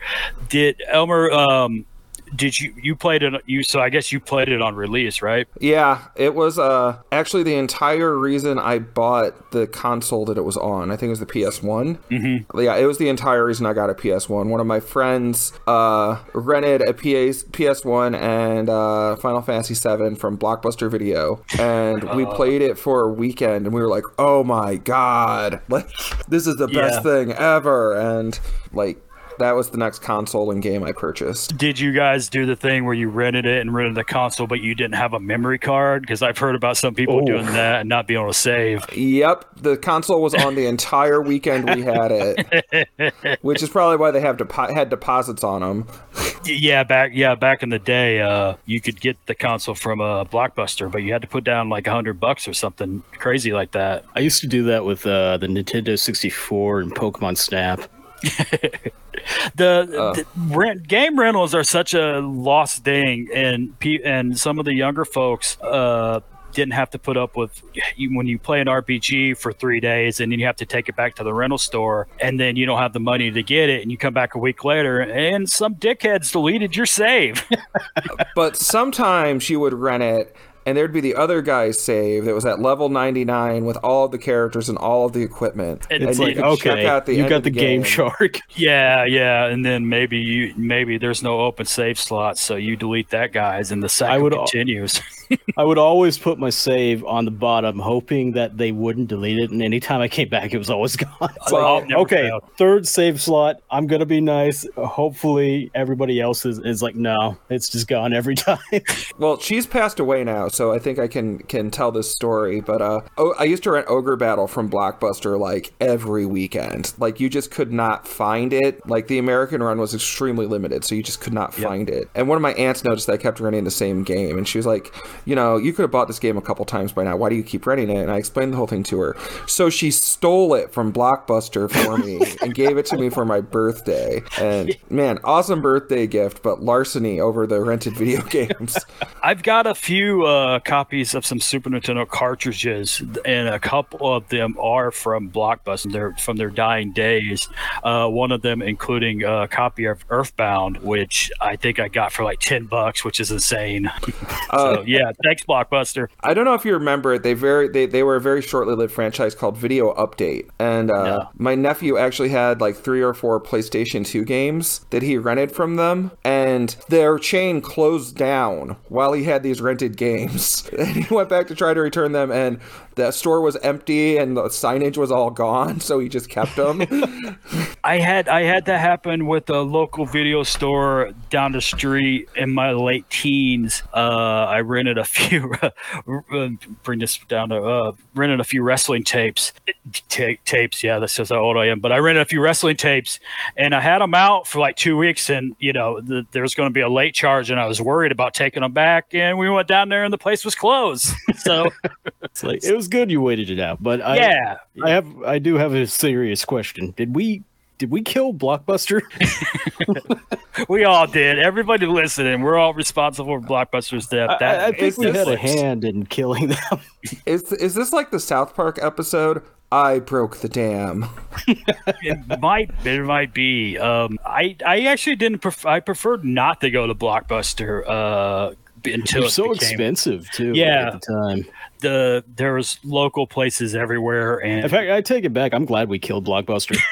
Did Elmer, um, did you you played it you so i guess you played it on release right? Yeah it was uh actually the entire reason i bought the console that it was on i think it was the ps1 mm-hmm. yeah it was the entire reason i got a ps1 one. Of my friends uh rented a PS, ps1 and uh final fantasy 7 from blockbuster video. And we uh. played it for a weekend and we were like oh my god like this is the best thing ever. And like that was the next console and game I purchased. Did you guys do the thing where you rented it and rented the console, but you didn't have a memory card? Because I've heard about some people Ooh. doing that and not being able to save. Yep, the console was on the entire weekend we had it, which is probably why they have depo- had deposits on them. yeah, back yeah back in the day, uh, you could get the console from a Blockbuster, but you had to put down like a hundred bucks or something crazy like that. I used to do that with uh, the Nintendo 64 and Pokemon Snap. the, uh. the rent, game rentals are such a lost thing, and and some of the younger folks uh, didn't have to put up with when you play an RPG for three days and then you have to take it back to the rental store and then you don't have the money to get it and you come back a week later and some dickheads deleted your save. but sometimes you would rent it and there'd be the other guy's save that was at level 99 with all of the characters and all of the equipment. And it's like, okay, you got the, the game. game shark. Yeah, yeah, and then maybe you maybe there's no open save slots, so you delete that guy's and the cycle continues. I would always put my save on the bottom, hoping that they wouldn't delete it. And anytime I came back, it was always gone. Well, like, okay, failed. third save slot. I'm gonna be nice. Hopefully, everybody else is, is like, no, it's just gone every time. well, she's passed away now, so I think I can can tell this story. But uh, oh, I used to rent Ogre Battle from Blockbuster like every weekend. Like you just could not find it. Like the American run was extremely limited, so you just could not yep. find it. And one of my aunts noticed that I kept running the same game, and she was like, you know, you could have bought this game a couple times by now. Why do you keep renting it? And I explained the whole thing to her. So she stole it from Blockbuster for me and gave it to me for my birthday. And man, awesome birthday gift, but larceny over the rented video games. I've got a few uh, copies of some Super Nintendo cartridges, and a couple of them are from Blockbuster. They're from their dying days. Uh, one of them, including a copy of Earthbound, which I think I got for like ten bucks, which is insane. Uh, so yeah, thanks, Blockbuster. I don't know if you remember it. They very they, they were a very shortly lived franchise called Video Update, and uh, yeah. my nephew actually had like three or four PlayStation Two games that he rented from them, and and their chain closed down while he had these rented games. And he went back to try to return them, and the store was empty and the signage was all gone, so he just kept them. I had I had that happen with a local video store down the street in my late teens. Uh, I rented a few, uh, bring this down to uh, rented a few wrestling tapes, Ta tapes. Yeah, that's just how old I am. But I rented a few wrestling tapes, and I had them out for like two weeks, and you know the, there was going to be a late charge, and I was worried about taking them back, and we went down there, and the place was closed. So it's like it was good you waited it out, but I, yeah, I have I do have a serious question. Did we did we kill Blockbuster? we all did. Everybody listening, we're all responsible for Blockbuster's death. That, I, I think we had a hand in killing them. is is this like the South Park episode? I broke the dam. it might it might be. Um, I I actually didn't. Pref- I preferred not to go to Blockbuster. Uh, until it so became, expensive too. Yeah, at the time the there was local places everywhere, and in fact, I take it back. I'm glad we killed Blockbuster.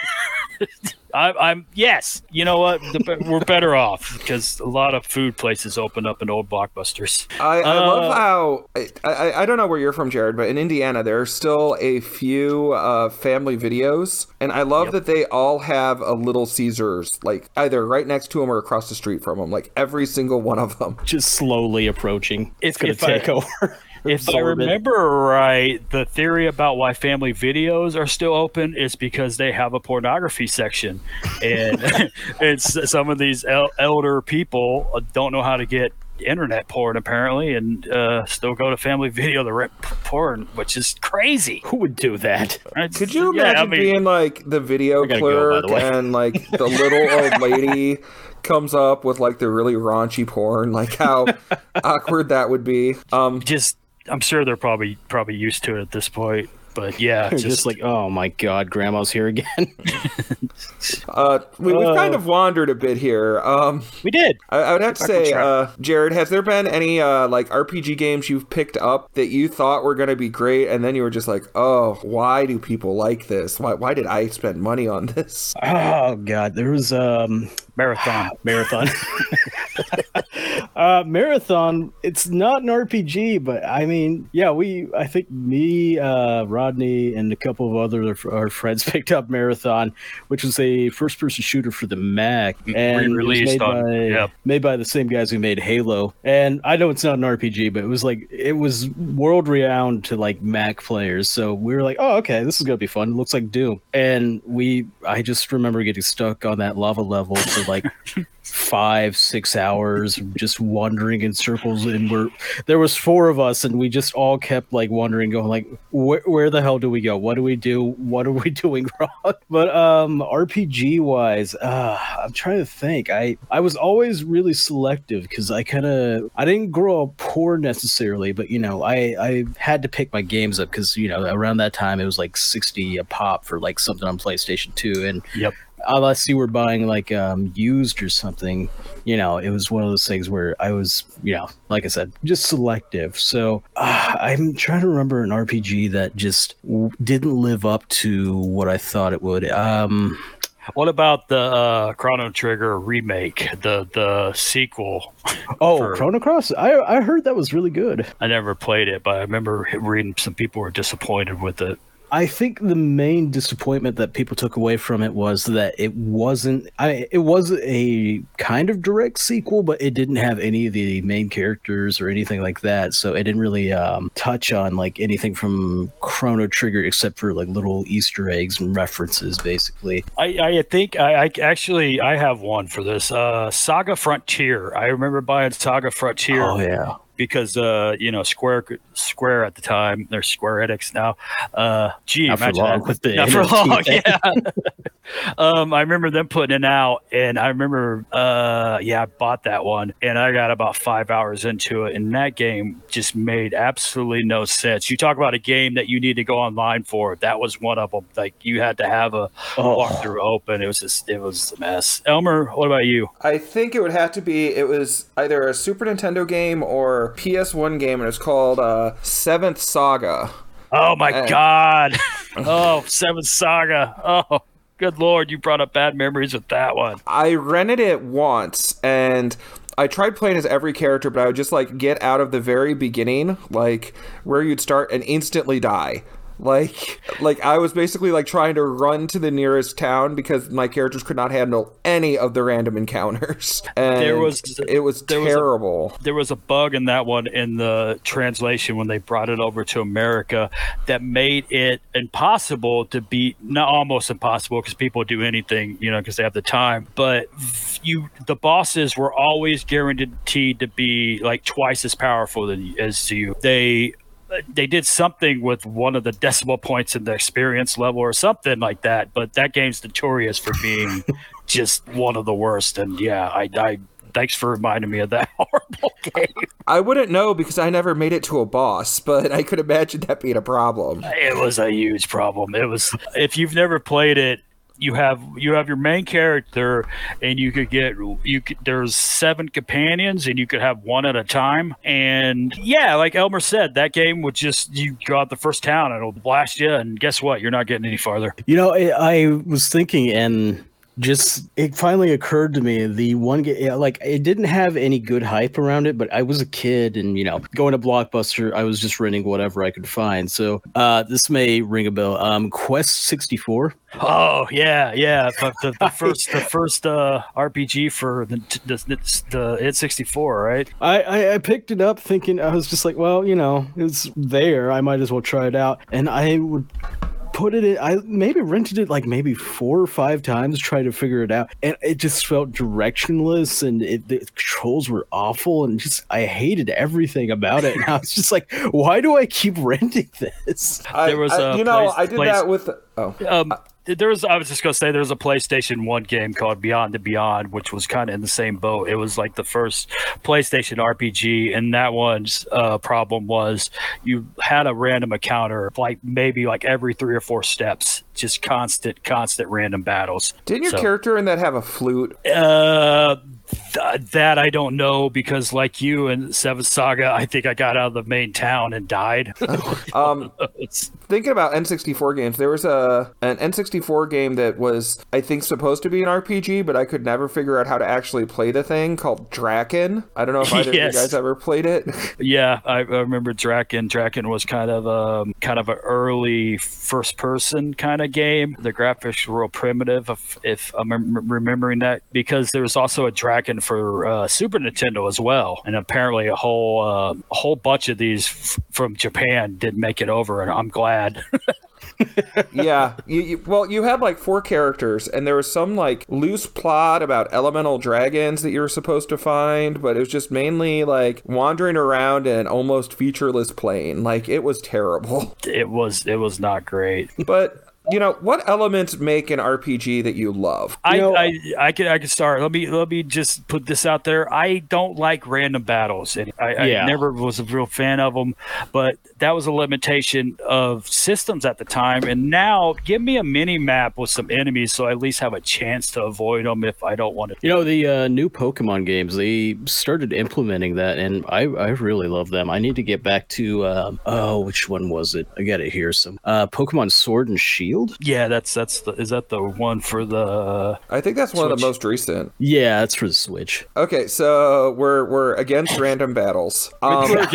I, am yes. You know what? The, we're better off because a lot of food places open up in old blockbusters. I, I uh, love how I, I, I don't know where you're from, Jared, but in Indiana there are still a few uh, family videos, and I love yep. that they all have a Little Caesars like either right next to them or across the street from them. Like every single one of them, just slowly approaching. It's going to take I, over if I remember right, the theory about why family videos are still open is because they have a pornography section, and it's some of these el- elder people don't know how to get internet porn apparently, and uh, still go to family video to rent porn, which is crazy. Who would do that? Could you imagine yeah, I mean, being like the video clerk go, the and like the little old lady? comes up with like the really raunchy porn like how awkward that would be um just I'm sure they're probably probably used to it at this point. But yeah, just, just, like, oh my god, grandma's here again. uh, we, have uh, kind of wandered a bit here. Um, we did. I, I would have to say, uh, Jared, has there been any uh, like RPG games you've picked up that you thought were going to be great, and then you were just like, oh, why do people like this? Why why did I spend money on this? Oh god, there was um Marathon. Marathon. uh, Marathon. It's not an RPG, but I mean, yeah, we. I think me, uh, Rodney, and a couple of other our friends picked up Marathon, which was a first-person shooter for the Mac, and released made, by, yeah. made by the same guys who made Halo. And I know it's not an RPG, but it was like it was world-renowned to like Mac players. So we were like, oh, okay, this is gonna be fun. It looks like Doom, and we. I just remember getting stuck on that lava level for like five six hours just wandering in circles and we're there was four of us and we just all kept like wondering going like where, where the hell do we go? What do we do? What are we doing wrong? But um rpg wise uh i'm trying to think. I i was always really selective because i kind of i didn't grow up poor necessarily but you know i i had to pick my games up because you know around that time it was like 60 a pop for like something on playstation 2 and yep unless you were buying like um, used or something, you know, it was one of those things where I was, you know, like I said, just selective. So uh, I'm trying to remember an RPG that just w- didn't live up to what I thought it would. Um, what about the uh, Chrono Trigger remake, the the sequel? Oh, for... Chrono Cross! I I heard that was really good. I never played it, but I remember reading some people were disappointed with it. I think the main disappointment that people took away from it was that it wasn't. I it was a kind of direct sequel, but it didn't have any of the main characters or anything like that. So it didn't really um, touch on like anything from Chrono Trigger except for like little Easter eggs and references, basically. I, I think I, I actually I have one for this. Uh, Saga Frontier. I remember buying Saga Frontier. Oh yeah because uh, you know Square Square at the time they're Square Enix now. Uh, gee, not for long that. with the not for long, yeah. um, I remember them putting it out, and I remember, uh, yeah, I bought that one, and I got about five hours into it, and that game just made absolutely no sense. You talk about a game that you need to go online for. That was one of them. Like you had to have a oh. walkthrough open. It was just, it was a mess. Elmer, what about you? I think it would have to be. It was either a Super Nintendo game or PS1 game, and it's called uh, Seventh Saga. Oh my and, god! oh, Seventh Saga! Oh. Good lord, you brought up bad memories with that one. I rented it once and I tried playing as every character, but I would just like get out of the very beginning, like where you'd start and instantly die. Like, like I was basically like trying to run to the nearest town because my characters could not handle any of the random encounters. And There was- it was there was a- terrible. There was a bug in that one in the translation when they brought it over to America that made it impossible to beat. Not almost impossible because people do anything, you know, because they have the time. But you, the bosses were always guaranteed to be like twice as powerful than as you. They they did something with one of the decimal points in the experience level or something like that. But that game's notorious for being just one of the worst. And yeah, I, I thanks for reminding me of that horrible game. I wouldn't know because I never made it to a boss, but I could imagine that being a problem. It was a huge problem. It was if you've never played it. You have you have your main character, and you could get you could, there's seven companions, and you could have one at a time. And yeah, like Elmer said, that game would just you go out the first town, and it'll blast you, and guess what? You're not getting any farther. You know, I, I was thinking, and just it finally occurred to me the one game, like it didn't have any good hype around it, but I was a kid, and you know, going to Blockbuster, I was just renting whatever I could find. So uh, this may ring a bell. Um, Quest sixty four. Oh yeah, yeah. The, the, the first the first uh, RPG for the the, the N64, right? I, I I picked it up thinking I was just like, well, you know, it's there. I might as well try it out, and I would put it in. I maybe rented it like maybe four or five times, try to figure it out, and it just felt directionless, and it, the controls were awful, and just I hated everything about it. And I was just like, why do I keep renting this? I, There was I- a you know, place- I did place- that with. Oh, Um, there was I was just gonna say there was a PlayStation One game called Beyond the Beyond, which was kind of in the same boat. It was like the first PlayStation RPG, and that one's uh, problem was you had a random encounter, like maybe like every three or four steps, just constant, constant random battles. didn't your So- character in that have a flute? Uh, th- that I don't know because, like you in Seven Saga, I think I got out of the main town and died. Um, thinking about N64 games, there was a an N64 game that was I think supposed to be an RPG, but I could never figure out how to actually play the thing called Drakkhen. I don't know if either Yes. of you guys ever played it. Yeah, I, I remember Drakkhen. Drakkhen was kind of um, kind of an early first person kind of game. The graphics were real primitive, if, if I'm remembering that, because there was also a Dragon for uh, Super Nintendo as well, and apparently a whole uh, a whole bunch of these f- from Japan did make it over, and I'm glad. yeah, you, you, well, you had like four characters, and there was some like loose plot about elemental dragons that you were supposed to find, but it was just mainly like wandering around an almost featureless plane. Like it was terrible. it was it was not great. But you know what elements make an RPG that you love? I, know- I I could I could start. Let me let me just put this out there. I don't like random battles, and I, Yeah. I never was a real fan of them. But that was a limitation of systems at the time. And now, give me a mini map with some enemies, so I at least have a chance to avoid them if I don't want to. You know, the uh, new Pokemon games, they started implementing that, and I, I really love them. I need to get back to, um, oh, which one was it? I got it here. Some uh, Pokemon Sword and Shield. Yeah, that's that's the is that the one for the I think that's one of the most recent. Yeah, that's for the Switch. Okay, so we're we're against random battles. Um,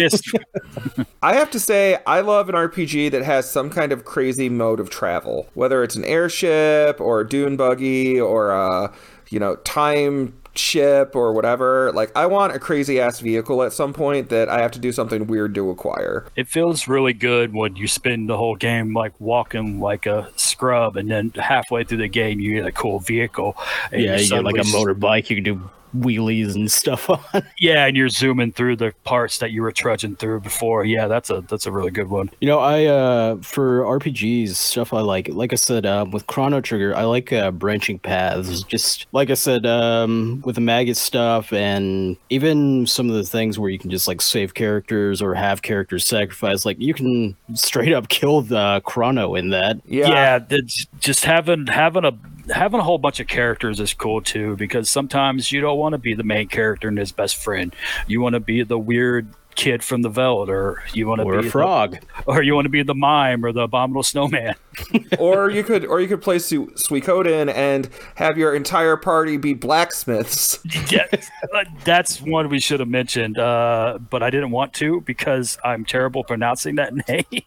I have to say, I love an RPG that has some kind of crazy mode of travel, whether it's an airship or a dune buggy or a, you know, time ship or whatever. Like, I want a crazy ass vehicle at some point that I have to do something weird to acquire. it feels really good when you spend the whole game like walking like a scrub, and then halfway through the game you get a cool vehicle. and Yeah, you're you get like a motorbike you can do wheelies and stuff on. Yeah, and you're zooming through the parts that you were trudging through before. Yeah, that's a that's a really good one. You know, I uh for RPGs stuff I like. Like I said, um, with Chrono Trigger, I like uh, branching paths. Just like I said, um, with the Magus stuff, and even some of the things where you can just like save characters or have characters sacrifice. Like you can straight up kill the Crono in that. Yeah. Yeah, just having having a having a whole bunch of characters is cool too because sometimes you don't want to be the main character and his best friend. You want to be the weird kid from the Veldt, or you want to be a frog. the, or you want to be the mime or the abominable snowman. or you could or you could play Su- Suikoden and have your entire party be blacksmiths. yeah, uh, that's one we should have mentioned, uh, but I didn't want to because I'm terrible pronouncing that name.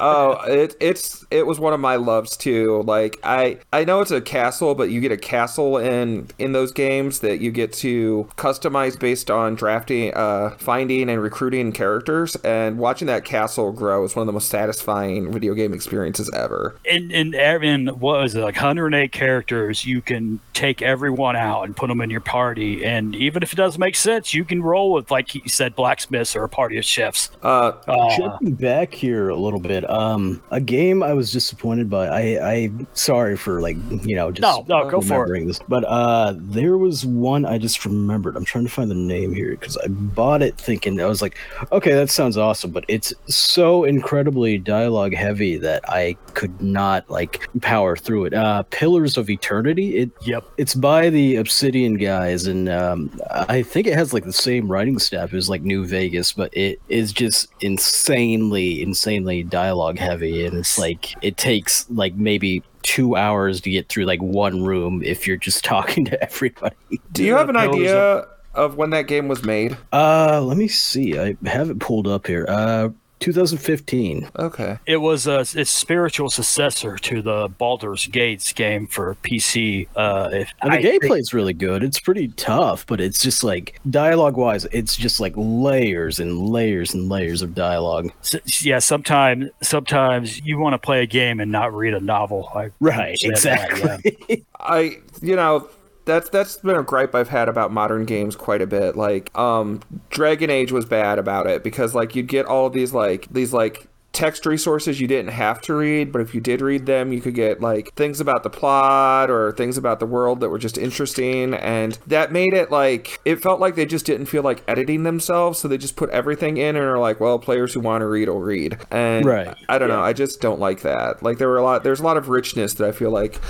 oh, it it's it was one of my loves too. Like I I know it's a castle, but you get a castle in in those games that you get to customize based on drafting, uh, finding and recruiting characters, and watching that castle grow is one of the most satisfying video game experiences ever. in in in what was it like 108 characters you can take everyone out and put them in your party and even if it doesn't make sense you can roll with like you said blacksmiths or a party of chefs Uh, uh, Jumping back here a little bit, um, a game I was disappointed by. I, I sorry for like you know just No, no, go for it. this, but uh, there was one I just remembered. I'm trying to find the name here because I bought it thinking I was like, okay, that sounds awesome, but it's so incredibly dialogue heavy that I could not like power through it. Uh, Pillars of Eternity. It yep it's by the Obsidian guys, and um, I think it has like the same writing staff as like New Vegas, but it is just insanely, insanely dialogue heavy, and it's like it takes like maybe two hours to get through like one room if you're just talking to everybody. do you have an idea of when that game was made? Uh, let me see. I have it pulled up here. Uh, 2015. Okay. it was a its spiritual successor to the Baldur's Gates game for PC uh if And the I gameplay think- is really good. It's pretty tough, but it's just like dialogue wise, it's just like layers and layers and layers of dialogue. s- yeah sometimes sometimes you want to play a game and not read a novel I Right, understand that, yeah. exactly. I you know that's that's been a gripe I've had about modern games quite a bit. Like um Dragon Age was bad about it because like you'd get all of these like these like text resources you didn't have to read, but if you did read them, you could get like things about the plot or things about the world that were just interesting and that made it like it felt like they just didn't feel like editing themselves, so they just put everything in and are like, well, players who want to read will read. And Right. I don't know, I just don't like that. Like there were a lot there's a lot of richness that I feel like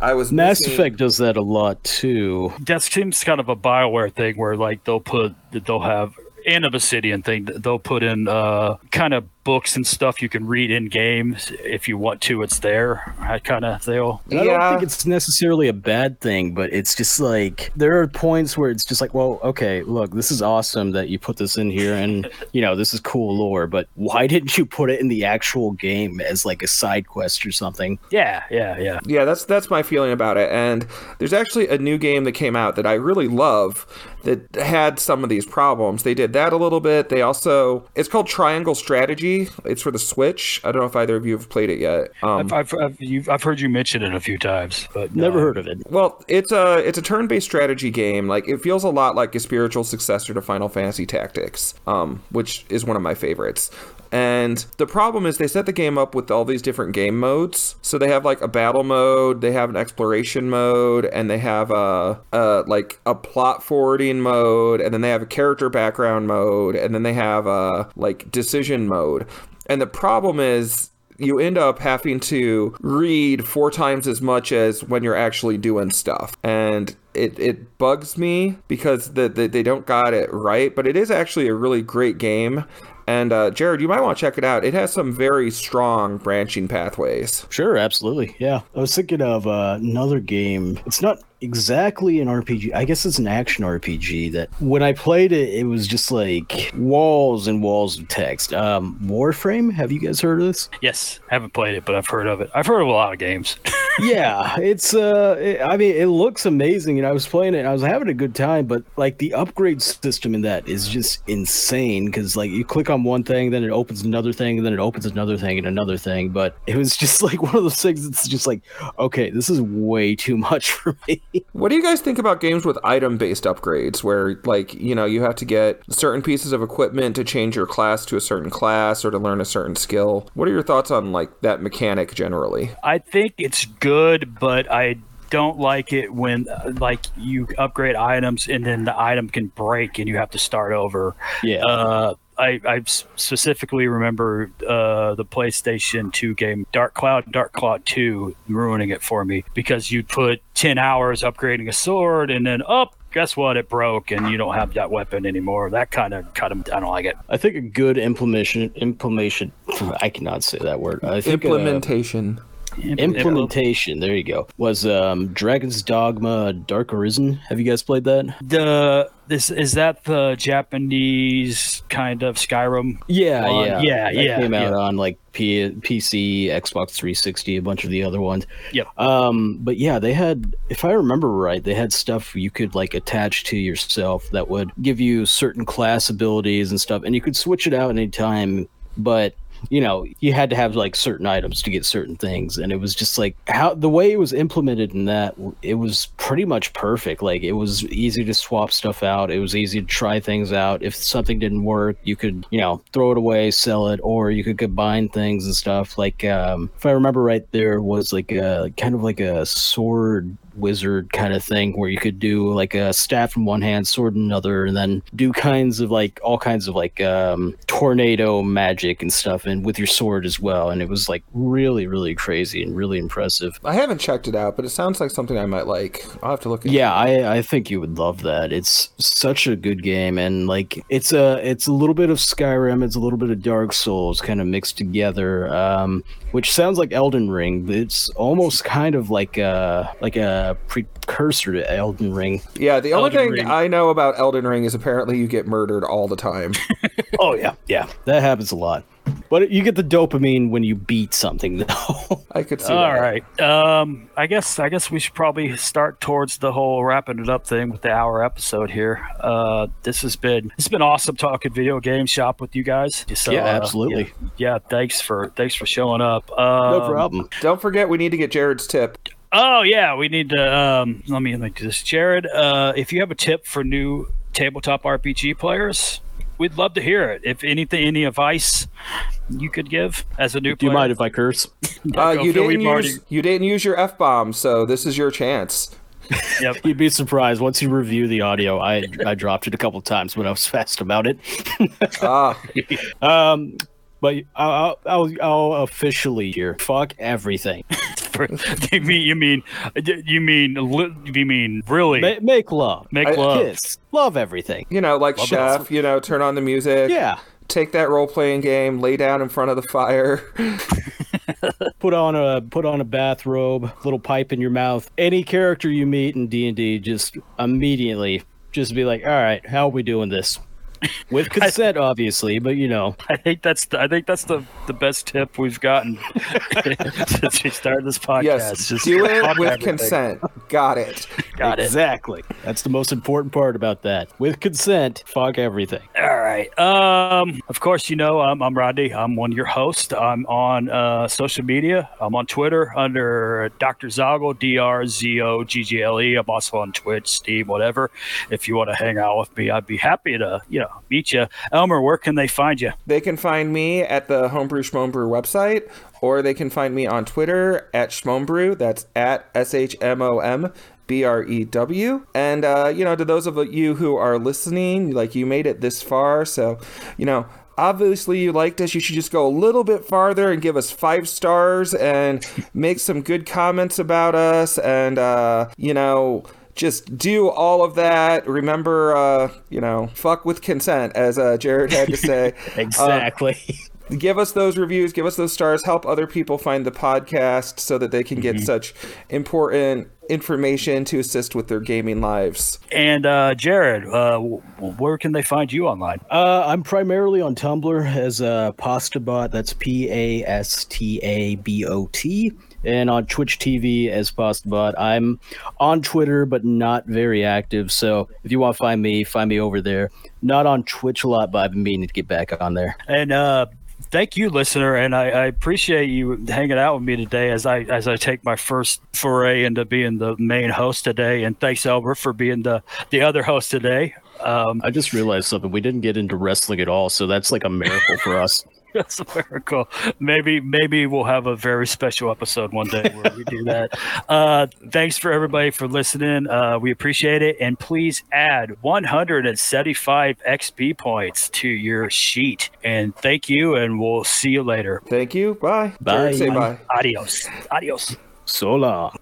I was Mass missing. Effect does that a lot too. that seems kind of a Bioware thing where like they'll put they'll have and a Obsidian thing they'll put in uh kind of books and stuff you can read in games if you want to it's there that kind of deal And I don't think it's necessarily a bad thing, but it's just like there are points where it's just like, well, okay, look, this is awesome that you put this in here, and you know this is cool lore, but why didn't you put it in the actual game as like a side quest or something? yeah yeah yeah Yeah, that's that's my feeling about it. And there's actually a new game that came out that I really love that had some of these problems. They did that a little bit. They also it's called Triangle Strategy. It's for the Switch. I don't know if either of you have played it yet. Um, I've, I've, I've, you've, I've heard you mention it a few times but Never uh, heard of it. well, it's a it's a turn-based strategy game. Like it feels a lot like a spiritual successor to Final Fantasy Tactics, um, which is one of my favorites. And the problem is they set the game up with all these different game modes. So they have like a battle mode, they have an exploration mode, and they have a, a like a plot forwarding mode, and then they have a character background mode, and then they have a like decision mode. And the problem is you end up having to read four times as much as when you're actually doing stuff. And it, it bugs me because the, the, they don't got it right, but it is actually a really great game. And uh, Jared, you might want to check it out. It has some very strong branching pathways. Sure, absolutely. Yeah. I was thinking of uh, another game. It's not exactly an RPG. I guess it's an action RPG that when I played it, it was just like walls and walls of text. Um, Warframe, have you guys heard of this? yes haven't played it but I've heard of it I've heard of a lot of games yeah, it's uh it- I mean it looks amazing and I was playing it and I was having a good time, but like the upgrade system in that is just insane cuz like you click on one thing then it opens another thing and then it opens another thing and another thing, but it was just like one of those things that's just like okay, this is way too much for me. What do you guys think about games with item based upgrades where, like, you know, you have to get certain pieces of equipment to change your class to a certain class or to learn a certain skill? What are your thoughts on, like, that mechanic generally? I think it's good, but I don't like it when uh, like you upgrade items and then the item can break and you have to start over. Yeah. Uh, I, I s- specifically remember uh, the PlayStation 2 game Dark Cloud, Dark Cloud 2 ruining it for me because you'd put 10 hours upgrading a sword and then up guess what? It broke, and you don't have that weapon anymore. That kind of cut him. I don't like it. I think a good implementation implementation. I cannot say that word. I think uh, Implementation. There you go. Was um, Dragon's Dogma Dark Arisen? Have you guys played that? The this is that the Japanese kind of Skyrim. Yeah, yeah, yeah, That yeah, Came out yeah. on like P- PC, Xbox 360, a bunch of the other ones. Yep. Um, but yeah, they had, if I remember right, they had stuff you could like attach to yourself that would give you certain class abilities and stuff, and you could switch it out anytime. But you know, you had to have like certain items to get certain things, and it was just like how the way it was implemented in that, it was pretty much perfect. Like it was easy to swap stuff out. It was easy to try things out. If something didn't work, you could, you know, throw it away, sell it, or you could combine things and stuff. Like um, if I remember right, there was like a kind of like a sword wizard kind of thing where you could do like a staff in one hand, sword in another, and then do kinds of like all kinds of like um, tornado magic and stuff, and with your sword as well. And it was like really, really crazy and really impressive. I haven't checked it out, but it sounds like something I might like. I'll have to look. Yeah, I, I think you would love that. It's such a good game, and like it's a it's a little bit of Skyrim, it's a little bit of Dark Souls, kind of mixed together. Um, which sounds like Elden Ring. It's almost kind of like a like a precursor to Elden Ring. Yeah, the only Elden thing Ring. I know about Elden Ring is apparently you get murdered all the time. Oh yeah, yeah, that happens a lot. But you get the dopamine when you beat something, though. I could see. All that. right. Um, I guess I guess we should probably start towards the whole wrapping it up thing with the hour episode here. Uh, this has been it's been awesome talking video game shop with you guys. So, Yeah, uh, absolutely. yeah, yeah, thanks for thanks for showing up. no Um, problem. Don't forget, we need to get Jared's tip. Oh yeah, we need to. Um, let me like this, Jared. Uh, if you have a tip for new tabletop RPG players, we'd love to hear it. If anything, any advice you could give as a new Do you mind if I curse? Uh, you didn't use you didn't use your f bomb, so this is your chance. Yep. You'd be surprised once you review the audio. I I dropped it a couple times when I was fast about it. Ah, Um, but I'll, I'll, I'll officially here. Fuck everything. you mean you mean you mean you mean really Ma- make love. make I- love? Kiss. Love everything. you know, like chef. You know, turn on the music. Yeah. Take that role playing game. Lay down in front of the fire. Put on a put on a bathrobe, little pipe in your mouth. Any character you meet in D and D, just immediately just be like, all right, how are we doing this? With consent, obviously, but you know, I think that's the, I think that's the the best tip we've gotten since we started this podcast. yes, Just do it with everything. consent. Got it. Got it. exactly. That's the most important part about that. With consent, fuck everything. All right. Um, of course, you know I'm, I'm Rodney. I'm one of your hosts. I'm on uh, social media. I'm on Twitter under Dr. Zoggle, D R Z O G G L E. I'm also on Twitch, Steam, whatever. If you want to hang out with me, I'd be happy to, you know, meet you. Elmer, where can they find you? They can find me at the Homebrew Schmomebrew website, or they can find me on Twitter at Schmomebrew. That's at S H M O M B R E W. And, uh, you know, to those of you who are listening, like you made it this far, so, you know, obviously you liked us. You should just go a little bit farther and give us five stars and make some good comments about us and, uh, you know, just do all of that. Remember, uh, you know, fuck with consent, as uh, Jared had to say. Exactly. give us those reviews, give us those stars, help other people find the podcast so that they can get such important information to assist with their gaming lives. And uh, Jared, uh, where can they find you online? Uh, I'm primarily on Tumblr as a Pastabot. That's P A S T A B O T. And on Twitch TV as Pastabot. I'm on Twitter, but not very active. So if you want to find me, find me over there. Not on Twitch a lot, but I've been meaning to get back on there. And uh, thank you, listener, and I, I appreciate you hanging out with me today as I as I take my first foray into being the main host today. And thanks, Albert, for being the the other host today. Um, I just realized something. We didn't get into wrestling at all, so that's like a miracle for us. that's a miracle. Maybe maybe we'll have a very special episode one day where we do that. Uh, thanks for everybody for listening. Uh, we appreciate it, and please add 175 XP points to your sheet. And thank you, and we'll see you later. Thank you. Bye. Bye. Jared, say bye. Adios. Adios. So long.